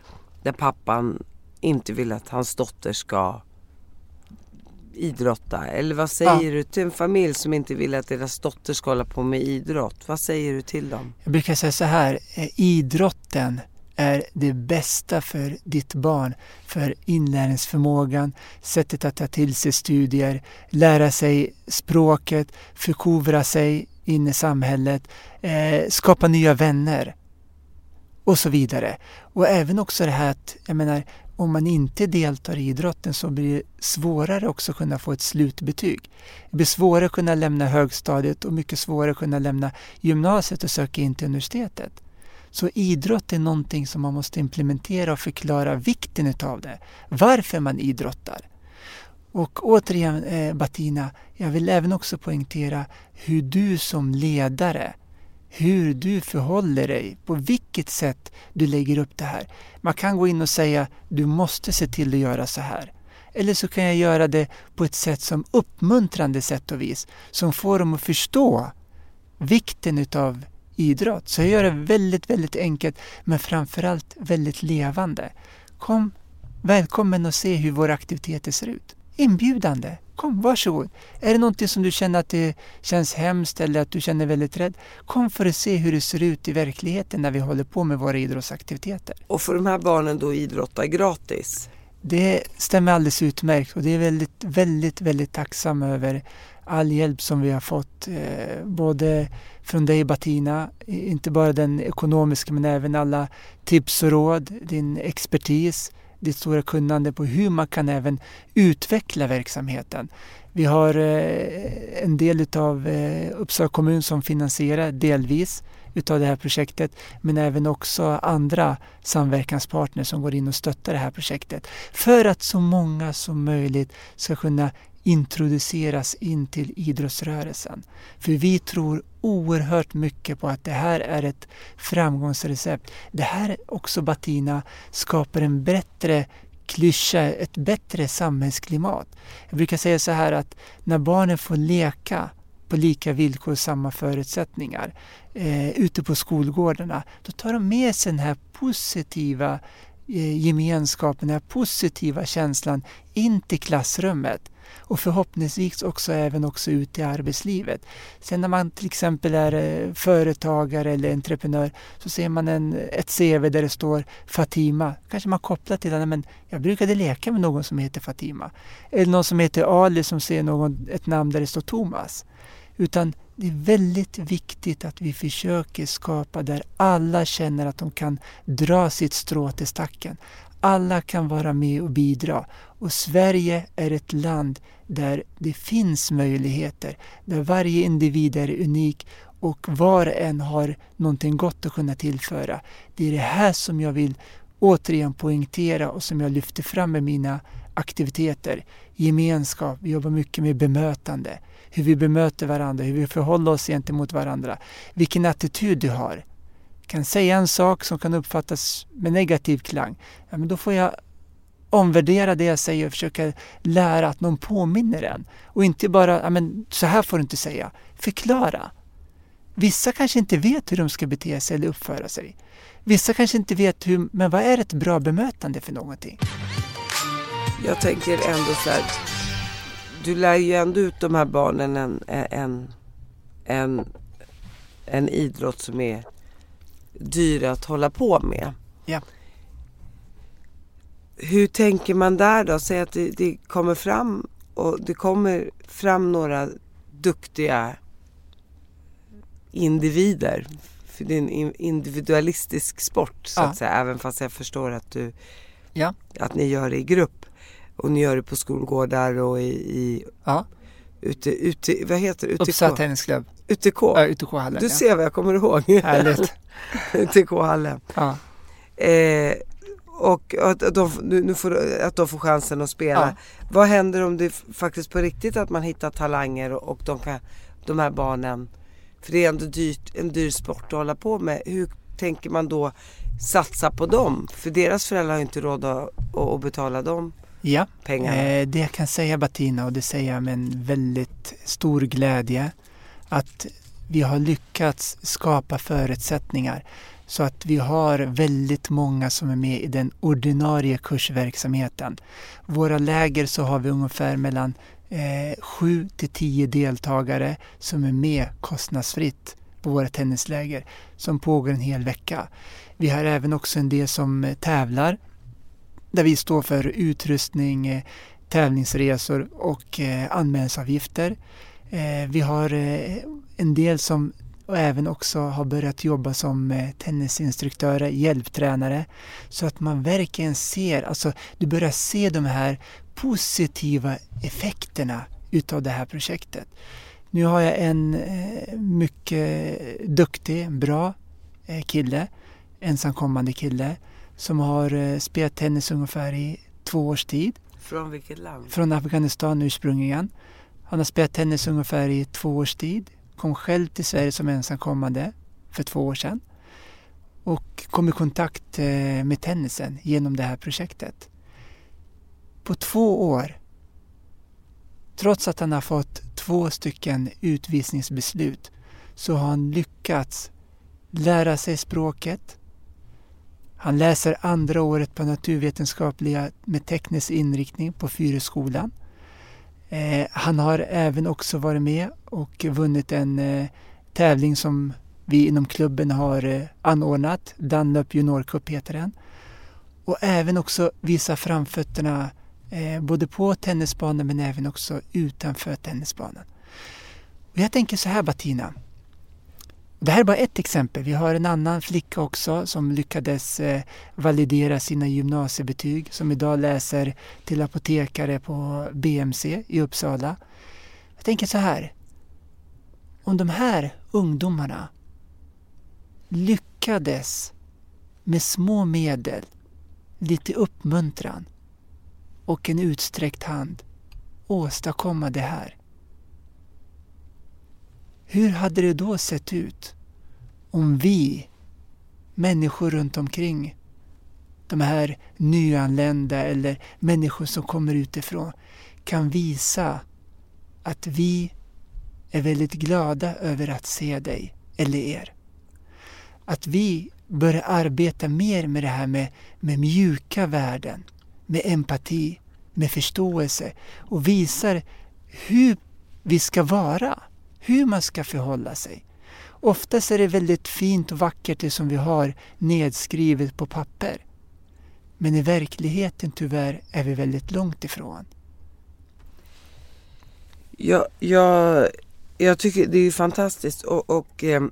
där pappan inte vill att hans dotter ska idrotta? Eller vad säger ja. du till en familj som inte vill att deras dotter ska hålla på med idrott? Vad säger du till dem? Jag brukar säga så här, eh, idrotten är det bästa för ditt barn, för inlärningsförmågan, sättet att ta till sig studier, lära sig språket, förkovra sig in i samhället, eh, skapa nya vänner och så vidare. Och även också det här att, jag menar, om man inte deltar i idrotten så blir det svårare också att kunna få ett slutbetyg. Det blir svårare att kunna lämna högstadiet och mycket svårare att kunna lämna gymnasiet och söka in till universitetet. Så idrott är någonting som man måste implementera och förklara vikten utav det. Varför man idrottar. Och återigen eh, Bettina, jag vill även också poängtera hur du som ledare, hur du förhåller dig, på vilket sätt du lägger upp det här. Man kan gå in och säga du måste se till att göra så här. Eller så kan jag göra det på ett sätt som uppmuntrande sätt och vis, som får dem att förstå vikten utav idrott. Så jag gör det väldigt, väldigt enkelt men framförallt väldigt levande. Kom, välkommen och se hur våra aktiviteter ser ut. Inbjudande. Kom, varsågod. Är det någonting som du känner att det känns hemskt eller att du känner väldigt rädd? Kom för att se hur det ser ut i verkligheten när vi håller på med våra idrottsaktiviteter. Och får de här barnen då idrotta gratis? Det stämmer alldeles utmärkt och det är väldigt, väldigt, väldigt tacksam över all hjälp som vi har fått. Eh, både från dig Bettina, inte bara den ekonomiska men även alla tips och råd, din expertis, ditt stora kunnande på hur man kan även utveckla verksamheten. Vi har eh, en del utav eh, Uppsala kommun som finansierar delvis utav det här projektet men även också andra samverkanspartners som går in och stöttar det här projektet för att så många som möjligt ska kunna introduceras in till idrottsrörelsen. För vi tror oerhört mycket på att det här är ett framgångsrecept. Det här också Batina skapar en bättre klyscha, ett bättre samhällsklimat. Jag brukar säga så här att när barnen får leka på lika villkor och samma förutsättningar eh, ute på skolgårdarna, då tar de med sig den här positiva eh, gemenskapen, den här positiva känslan in till klassrummet och förhoppningsvis också även också ut i arbetslivet. Sen när man till exempel är eh, företagare eller entreprenör så ser man en, ett CV där det står Fatima. Kanske man kopplar till att men jag brukade leka med någon som heter Fatima. Eller någon som heter Ali som ser någon, ett namn där det står Thomas. Utan det är väldigt viktigt att vi försöker skapa där alla känner att de kan dra sitt strå till stacken. Alla kan vara med och bidra. Och Sverige är ett land där det finns möjligheter, där varje individ är unik och var och en har någonting gott att kunna tillföra. Det är det här som jag vill återigen poängtera och som jag lyfter fram med mina aktiviteter. Gemenskap, vi jobbar mycket med bemötande. Hur vi bemöter varandra, hur vi förhåller oss gentemot varandra. Vilken attityd du har kan säga en sak som kan uppfattas med negativ klang, ja, men då får jag omvärdera det jag säger och försöka lära att någon påminner en. Och inte bara, ja, men så här får du inte säga. Förklara. Vissa kanske inte vet hur de ska bete sig eller uppföra sig. Vissa kanske inte vet hur, men vad är ett bra bemötande för någonting? Jag tänker ändå så här, du lär ju ändå ut de här barnen en, en, en, en idrott som är dyr att hålla på med. Ja. Hur tänker man där då? Säg att det, det kommer fram och det kommer fram några duktiga individer. För det är en individualistisk sport så ja. att säga. Även fast jag förstår att du ja. att ni gör det i grupp. Och ni gör det på skolgårdar och i, i ja. Ute, ute, vad heter det? UTK? Uppsala Tennisklubb. UTK? Ja, UTK-hallen. Du ser vad jag kommer ihåg. Härligt. UTK-hallen. Ja. Eh, och att de, nu får, att de får chansen att spela. Ja. Vad händer om det faktiskt på riktigt att man hittar talanger och, och de, kan, de här barnen, för det är ändå dyrt, en dyr sport att hålla på med. Hur tänker man då satsa på dem? För deras föräldrar har inte råd att, att betala dem ja. pengarna. Eh, det jag kan säga Bettina och det säger jag med en väldigt stor glädje att vi har lyckats skapa förutsättningar så att vi har väldigt många som är med i den ordinarie kursverksamheten. Våra läger så har vi ungefär mellan eh, 7 till 10 deltagare som är med kostnadsfritt på våra tennisläger som pågår en hel vecka. Vi har även också en del som eh, tävlar där vi står för utrustning, eh, tävlingsresor och eh, anmälningsavgifter. Eh, vi har en del som även också har börjat jobba som tennisinstruktörer, hjälptränare. Så att man verkligen ser, alltså du börjar se de här positiva effekterna utav det här projektet. Nu har jag en mycket duktig, bra kille, ensamkommande kille som har eh, spelat tennis ungefär i två års tid. Från vilket land? Från Afghanistan ursprungligen. Han har spelat tennis ungefär i två års tid. Kom själv till Sverige som ensamkommande för två år sedan och kom i kontakt med tennisen genom det här projektet. På två år Trots att han har fått två stycken utvisningsbeslut så har han lyckats lära sig språket. Han läser andra året på naturvetenskapliga med teknisk inriktning på Fyreskolan. Eh, han har även också varit med och vunnit en eh, tävling som vi inom klubben har eh, anordnat. Dunlop Junior Cup heter den. Och även också visa framfötterna Eh, både på tennisbanan men även också utanför tennisbanan. Och jag tänker så här Batina. Det här är bara ett exempel. Vi har en annan flicka också som lyckades eh, validera sina gymnasiebetyg som idag läser till apotekare på BMC i Uppsala. Jag tänker så här. Om de här ungdomarna lyckades med små medel, lite uppmuntran, och en utsträckt hand åstadkomma det här. Hur hade det då sett ut om vi, människor runt omkring, de här nyanlända eller människor som kommer utifrån, kan visa att vi är väldigt glada över att se dig eller er. Att vi börjar arbeta mer med det här med, med mjuka värden, med empati, med förståelse och visar hur vi ska vara, hur man ska förhålla sig. Oftast är det väldigt fint och vackert det som vi har nedskrivet på papper. Men i verkligheten tyvärr är vi väldigt långt ifrån. Ja, jag, jag tycker det är fantastiskt och, och eh,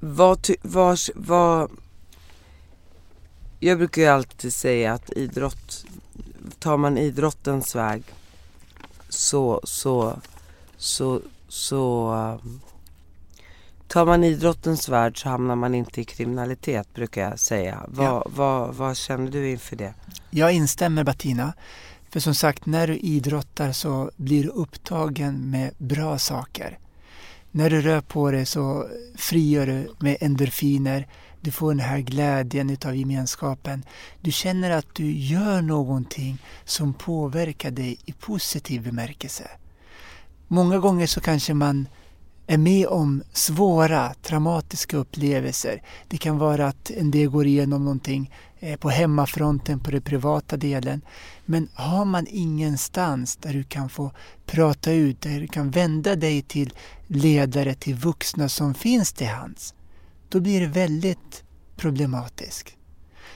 vad, vad, vad jag brukar ju alltid säga att idrott, tar man idrottens väg så, så, så, så um, Tar man idrottens värld så hamnar man inte i kriminalitet brukar jag säga. Vad, ja. vad, vad känner du inför det? Jag instämmer Bettina. För som sagt, när du idrottar så blir du upptagen med bra saker. När du rör på dig så frigör du med endorfiner du får den här glädjen utav gemenskapen. Du känner att du gör någonting som påverkar dig i positiv bemärkelse. Många gånger så kanske man är med om svåra, traumatiska upplevelser. Det kan vara att en del går igenom någonting eh, på hemmafronten, på den privata delen. Men har man ingenstans där du kan få prata ut, där du kan vända dig till ledare, till vuxna som finns till hands, då blir det väldigt problematiskt.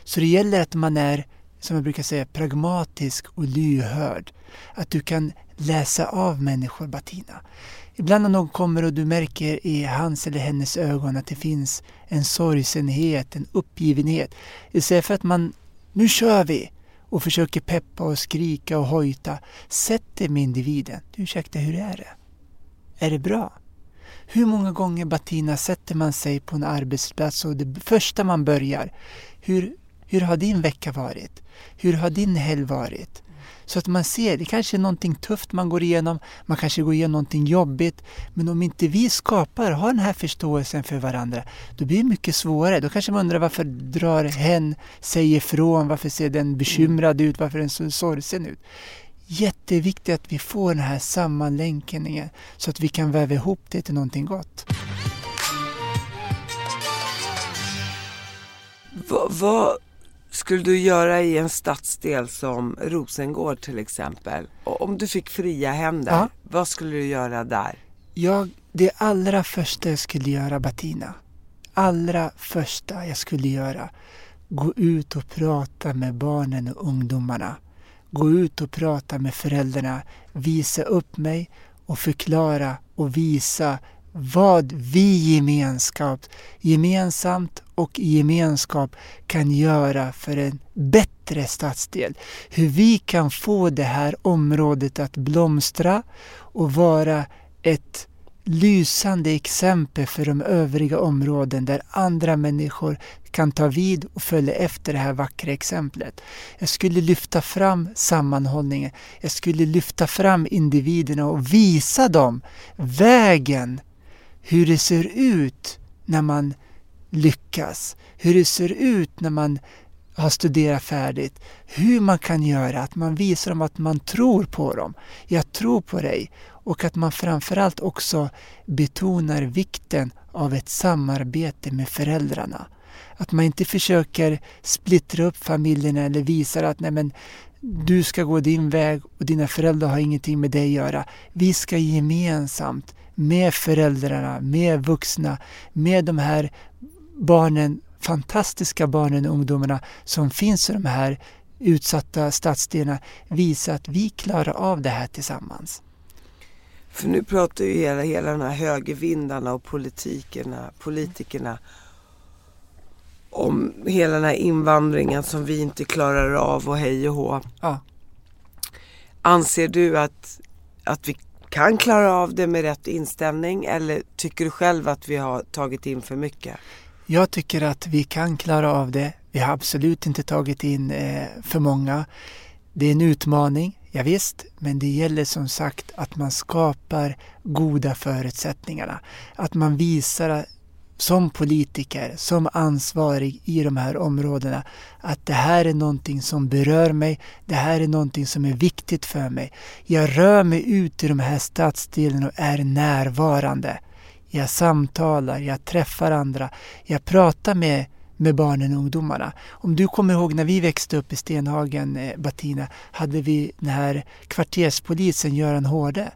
Så det gäller att man är, som jag brukar säga, pragmatisk och lyhörd. Att du kan läsa av människor, Batina. Ibland när någon kommer och du märker i hans eller hennes ögon att det finns en sorgsenhet, en uppgivenhet. Istället för att man, nu kör vi! och försöker peppa och skrika och hojta. Sätt dig med individen. Du, ursäkta, hur är det? Är det bra? Hur många gånger Batina, sätter man sig på en arbetsplats och det första man börjar, hur, hur har din vecka varit? Hur har din helg varit? Så att man ser, det kanske är någonting tufft man går igenom, man kanske går igenom någonting jobbigt. Men om inte vi skapar, har den här förståelsen för varandra, då blir det mycket svårare. Då kanske man undrar varför drar hen sig ifrån? Varför ser den bekymrad ut? Varför är den så sorgsen ut? Jätteviktigt att vi får den här sammanlänkningen så att vi kan väva ihop det till någonting gott. Vad, va skulle du göra i en stadsdel som Rosengård till exempel? Och om du fick fria händer, Ja. vad skulle du göra där? Jag, det allra första jag skulle göra Bettina, allra första jag skulle göra, gå ut och prata med barnen och ungdomarna. Gå ut och prata med föräldrarna, visa upp mig och förklara och visa vad vi gemenskap, gemensamt och i gemenskap kan göra för en bättre stadsdel. Hur vi kan få det här området att blomstra och vara ett lysande exempel för de övriga områden där andra människor kan ta vid och följa efter det här vackra exemplet. Jag skulle lyfta fram sammanhållningen. Jag skulle lyfta fram individerna och visa dem vägen, hur det ser ut när man lyckas, hur det ser ut när man har studerat färdigt, hur man kan göra, att man visar dem att man tror på dem. Jag tror på dig. Och att man framförallt också betonar vikten av ett samarbete med föräldrarna. Att man inte försöker splittra upp familjerna eller visar att nej men, du ska gå din väg och dina föräldrar har ingenting med dig att göra. Vi ska gemensamt med föräldrarna, med vuxna, med de här barnen, fantastiska barnen och ungdomarna som finns i de här utsatta stadsdelarna visa att vi klarar av det här tillsammans. För nu pratar ju hela, hela de här högervindarna och politikerna, politikerna om hela den här invandringen som vi inte klarar av och hej och hå. Ja. Anser du att, att vi kan klara av det med rätt inställning eller tycker du själv att vi har tagit in för mycket? Jag tycker att vi kan klara av det. Vi har absolut inte tagit in eh, för många. Det är en utmaning, ja, visst, men det gäller som sagt att man skapar goda förutsättningarna. Att man visar som politiker, som ansvarig i de här områdena att det här är någonting som berör mig, det här är någonting som är viktigt för mig. Jag rör mig ut i de här stadsdelarna och är närvarande. Jag samtalar, jag träffar andra, jag pratar med, med barnen och ungdomarna. Om du kommer ihåg när vi växte upp i Stenhagen, eh, Batina, hade vi den här kvarterspolisen Göran Hårde.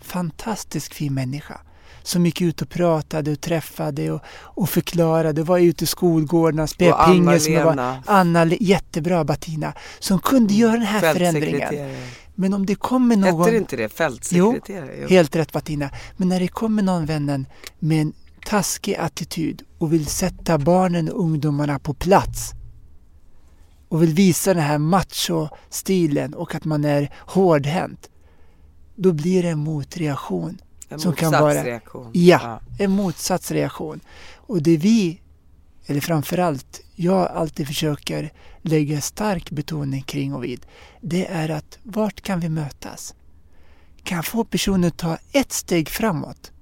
Fantastisk fin människa som gick ut och pratade och träffade och, och förklarade, var ute i skolgårdarna, spelade Och pingis Anna-Lena. Anna, jättebra Bettina, som kunde göra den här förändringen. Men om det kommer någon... Hette inte det? Fältsekreterare? Jo. Helt rätt Bettina. Men när det kommer någon vännen med en taskig attityd och vill sätta barnen och ungdomarna på plats och vill visa den här macho-stilen och att man är hårdhänt. Då blir det en motreaktion. En som kan vara- motsatsreaktion. Ja, en motsatsreaktion. Och det vi, eller framförallt jag alltid försöker lägga stark betoning kring och vid, det är att vart kan vi mötas? Kan jag få personen att ta ett steg framåt?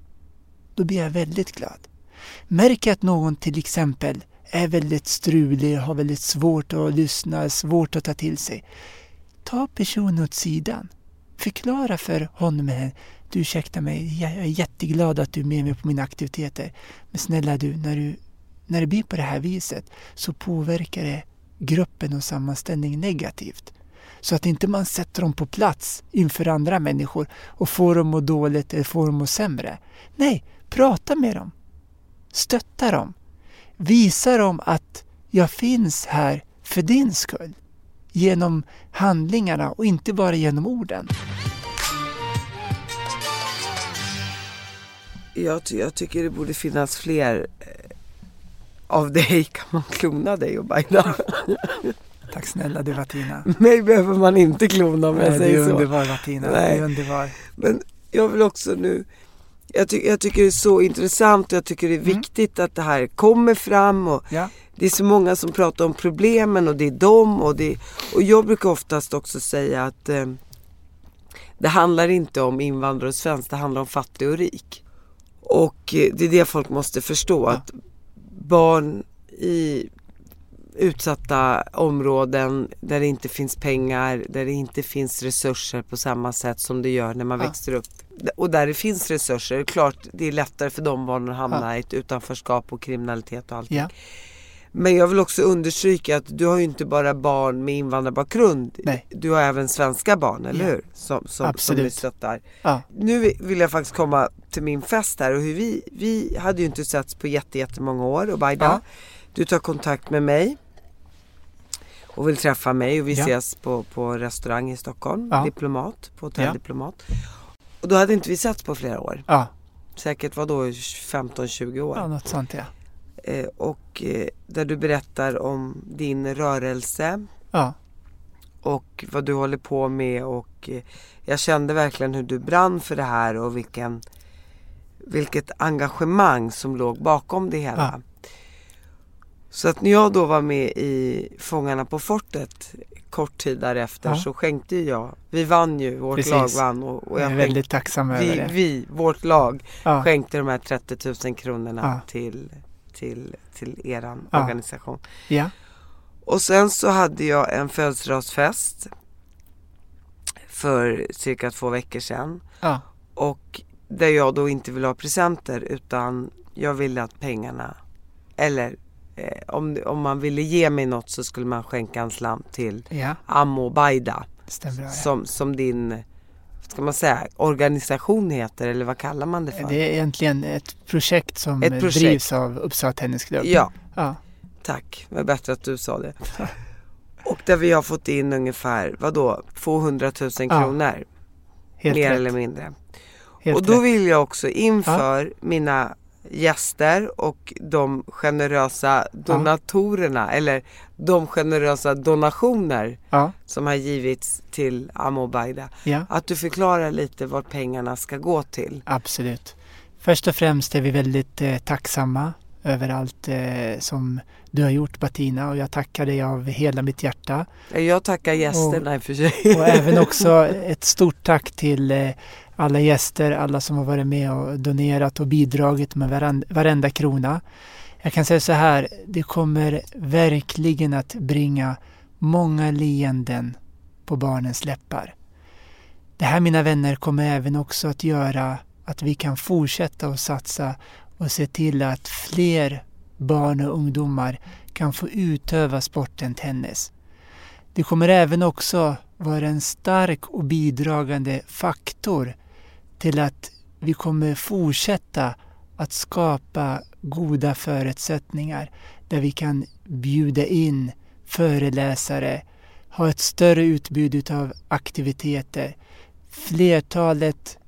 Då blir jag väldigt glad. Märker jag att någon till exempel är väldigt strulig, har väldigt svårt att lyssna, svårt att ta till sig. Ta personen åt sidan. Förklara för honom eller henne. Du ursäkta mig, jag är jätteglad att du är med mig på mina aktiviteter. Men snälla du, när, du, när det blir på det här viset så påverkar det gruppen och sammanställningen negativt. Så att inte man sätter dem på plats inför andra människor och får dem att må dåligt eller får dem att må sämre. Nej, prata med dem. Stötta dem. Visa dem att jag finns här för din skull. Genom handlingarna och inte bara genom orden. Jag, jag tycker det borde finnas fler eh, av dig. Kan man klona dig och Baida? Tack snälla du Martina. Mig behöver man inte klona om jag Nej, du säger är så. underbar Martina. Du Nej. är underbar. Men jag vill också nu jag, ty- jag tycker det är så intressant och jag tycker det är Mm. viktigt att det här kommer fram och Ja. det är så många som pratar om problemen och det är dem och det och jag brukar oftast också säga att eh, det handlar inte om invandrare och svensk, det handlar om fattig och rik. Och eh, det är det folk måste förstå att barn i utsatta områden där det inte finns pengar, där det inte finns resurser på samma sätt som det gör när man Ja. växer upp. Och där det finns resurser, klart det är lättare för de barnen att hamna Ja. i ett utanförskap och kriminalitet och allting. Men jag vill också understryka att du har ju inte bara barn med invandrarbakgrund. Nej. Du har även svenska barn, eller Ja. hur? Som, som, som Absolut. du stöttar. ja, Nu vill jag faktiskt komma till min fest här och hur vi, vi hade ju inte setts på jätte, jättemånga år och Baida, Ja. du tar kontakt med mig och vill träffa mig och vi Ja. ses på, på restaurang i Stockholm, Ja. Diplomat, på Hotell. Diplomat. Och då hade inte vi setts på flera år. ja, Säkert var då 15-20 år. ja, något sånt ja. Eh, och eh, där du berättar om din rörelse Ja, och vad du håller på med och eh, jag kände verkligen hur du brann för det här och vilken, vilket engagemang som låg bakom det hela. Ja. Så att när jag då var med i Fångarna på fortet kort tid därefter Ja. så skänkte jag, vi vann ju, vårt Precis. lag vann och, och jag jag är väldigt tacksam över vi, det. vi, vårt lag Ja, skänkte de här 30 000 kronorna Ja. till, till, till eran Ja. organisation. ja, Och sen så hade jag en födelsedagsfest för cirka två veckor sedan. ja, Och där jag då inte ville ha presenter utan jag ville att pengarna, eller eh, om, om man ville ge mig något så skulle man skänka en slant till ja, Ammo Baida. stämmer. Ja. Som, som din, ska man säga, organisation heter eller vad kallar man det för? Det är egentligen ett projekt som Ett projekt. drivs av Uppsala Tennisklubb. Ja, ja, tack. Det var bättre att du sa det. Och där vi har fått in ungefär, vad då 200 000 Ja, kronor. helt mer rätt. eller mindre. Helt och då rätt. vill jag också inför mina gäster och de generösa donatorerna eller de generösa donationer Ja, som har givits till Amo Baida. ja, Att du förklarar lite vad pengarna ska gå till. absolut. Först och främst är vi väldigt eh, tacksamma över allt eh, som du har gjort Bettina och jag tackar dig av hela mitt hjärta. Jag tackar gästerna i och för sig. Och även också ett stort tack till eh, alla gäster, alla som har varit med och donerat och bidragit med varenda, varenda krona. Jag kan säga så här, det kommer verkligen att bringa många leenden på barnens läppar. Det här mina vänner kommer även också att göra att vi kan fortsätta att satsa och se till att fler barn och ungdomar kan få utöva sporten tennis. Det kommer även också vara en stark och bidragande faktor till att vi kommer fortsätta att skapa goda förutsättningar där vi kan bjuda in föreläsare, ha ett större utbud av aktiviteter, flertalet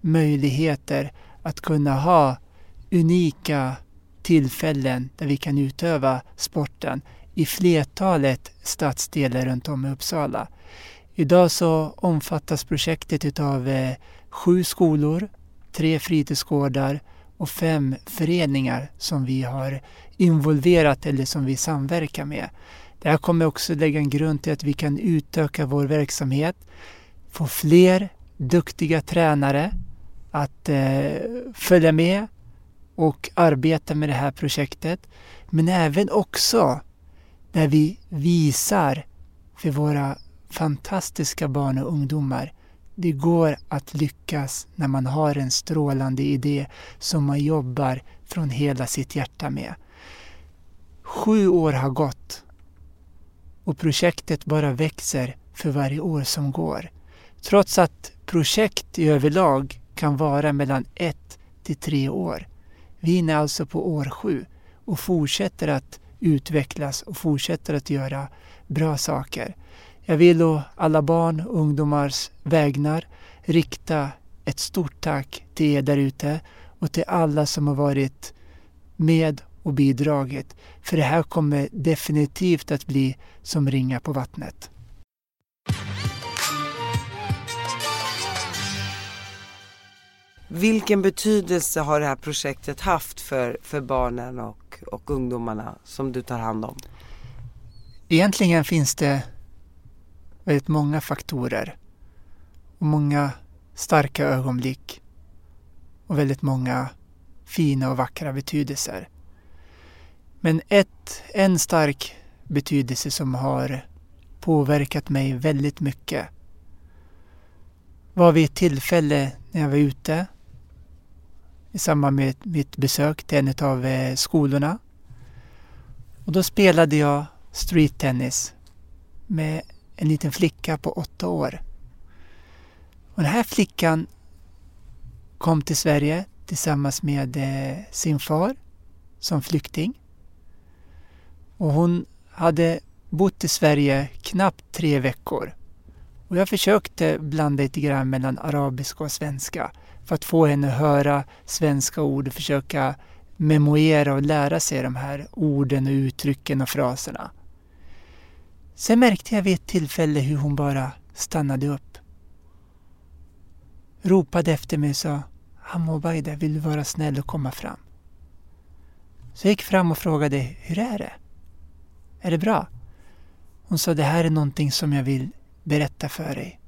möjligheter att kunna ha unika tillfällen där vi kan utöva sporten i flertalet stadsdelar runt om i Uppsala. Idag så omfattas projektet utav eh, sju skolor, tre fritidsgårdar och fem föreningar som vi har involverat eller som vi samverkar med. Det här kommer också lägga en grund till att vi kan utöka vår verksamhet, få fler duktiga tränare att eh, följa med och arbetar med det här projektet. Men även också där vi visar för våra fantastiska barn och ungdomar det går att lyckas när man har en strålande idé som man jobbar från hela sitt hjärta med. Sju år har gått och projektet bara växer för varje år som går. Trots att projekt i överlag kan vara mellan ett till tre år. Vi är inne alltså på år sju och fortsätter att utvecklas och fortsätter att göra bra saker. Jag vill å alla barn och ungdomars vägnar rikta ett stort tack till er där ute och till alla som har varit med och bidragit. För det här kommer definitivt att bli som ringa på vattnet. Vilken betydelse har det här projektet haft för, för barnen och, och ungdomarna som du tar hand om? Egentligen finns det väldigt många faktorer och många starka ögonblick och väldigt många fina och vackra betydelser. Men ett, en stark betydelse som har påverkat mig väldigt mycket var vid ett tillfälle när jag var ute i samband med mitt besök till en av eh, skolorna. Och då spelade jag street tennis med en liten flicka på åtta år. Och den här flickan kom till Sverige tillsammans med eh, sin far som flykting. Och hon hade bott i Sverige knappt tre veckor. Och jag försökte blanda lite grann mellan arabiska och svenska för att få henne att höra svenska ord och försöka memoera och lära sig de här orden och uttrycken och fraserna. Sen märkte jag vid ett tillfälle hur hon bara stannade upp. Ropade efter mig och sa Hamobaida, vill du vara snäll och komma fram? Så jag gick fram och frågade, hur är det? Är det bra? Hon sa, det här är någonting som jag vill berätta för dig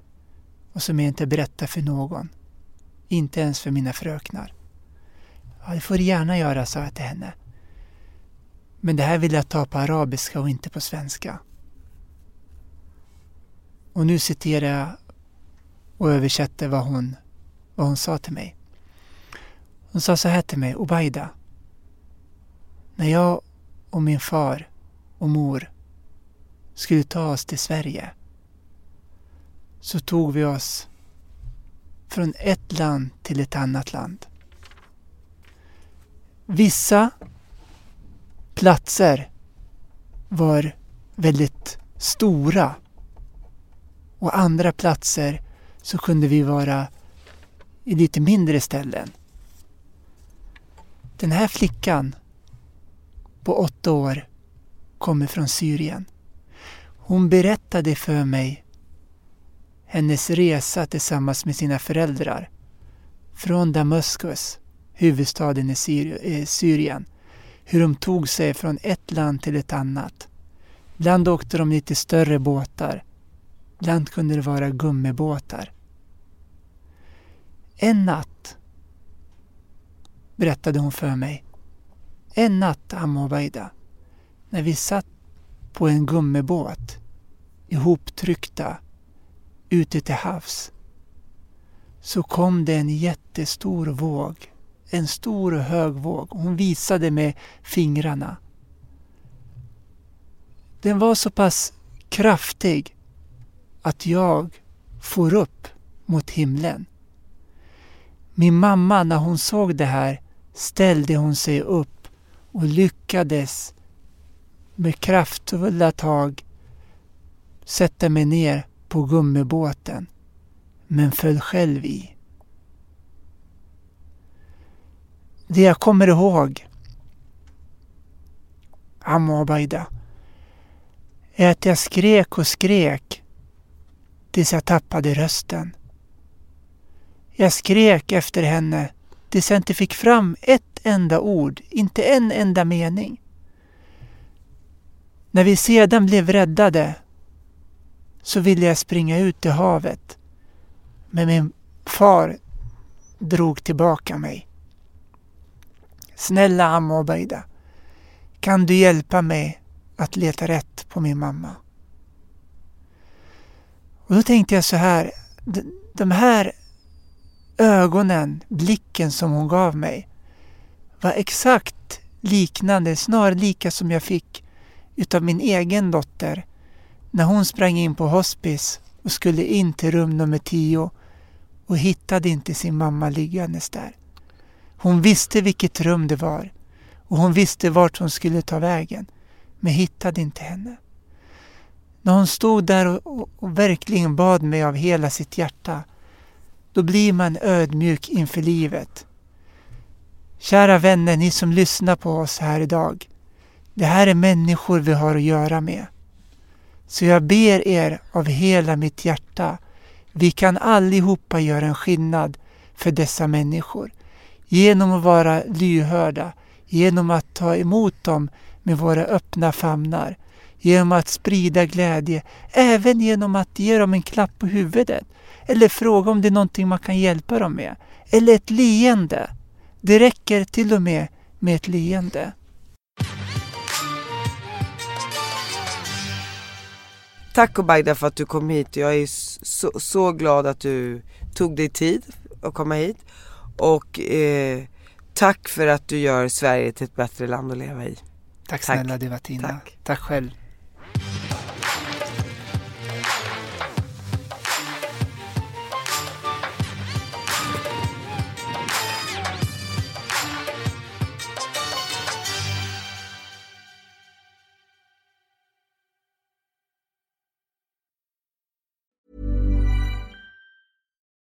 och som jag inte berättar för någon. Inte ens för mina fröknar. Ja, det får du gärna göra, sa jag till henne. Men det här vill jag ta på arabiska och inte på svenska. Och nu citerar jag och översätter vad hon, vad hon sa till mig. Hon sa så här till mig, Obaida. När jag och min far och mor skulle ta oss till Sverige så tog vi oss från ett land till ett annat land. Vissa platser var väldigt stora och andra platser så kunde vi vara i lite mindre ställen. Den här flickan på åtta år kommer från Syrien. Hon berättade för mig hennes resa tillsammans med sina föräldrar från Damaskus, huvudstaden i eh, Syrien, hur de tog sig från ett land till ett annat. Ibland åkte de lite större båtar. Ibland kunde det vara gummibåtar. En natt, berättade hon för mig, en natt, Amobaida, när vi satt på en gummibåt ihoptryckta ute till havs så kom det en jättestor våg. En stor och hög våg. Hon visade med fingrarna. Den var så pass kraftig att jag for upp mot himlen. Min mamma, när hon såg det här, ställde hon sig upp och lyckades med kraftfulla tag sätta mig ner på gummibåten men föll själv i. Det jag kommer ihåg, Amo Abaida, är att jag skrek och skrek tills jag tappade rösten. Jag skrek efter henne tills jag inte fick fram ett enda ord, inte en enda mening. När vi sedan blev räddade så ville jag springa ut i havet. Men min far drog tillbaka mig. Snälla Amma Obeida, kan du hjälpa mig att leta rätt på min mamma? Och då tänkte jag så här, de här ögonen, blicken som hon gav mig var exakt liknande, snarlika som jag fick utav min egen dotter när hon sprang in på hospice och skulle in till rum nummer tio och hittade inte sin mamma liggandes där. Hon visste vilket rum det var och hon visste vart hon skulle ta vägen men hittade inte henne. När hon stod där och, och, och verkligen bad mig av hela sitt hjärta då blir man ödmjuk inför livet. Kära vänner, ni som lyssnar på oss här idag. Det här är människor vi har att göra med. Så jag ber er av hela mitt hjärta, vi kan allihopa göra en skillnad för dessa människor. Genom att vara lyhörda, genom att ta emot dem med våra öppna famnar, genom att sprida glädje, även genom att ge dem en klapp på huvudet eller fråga om det är någonting man kan hjälpa dem med. Eller ett leende. Det räcker till och med med ett leende. Tack Obaida för att du kom hit. Jag är så, så glad att du tog dig tid att komma hit. Och eh, tack för att du gör Sverige till ett bättre land att leva i. Tack snälla Devatina. Tack. tack själv.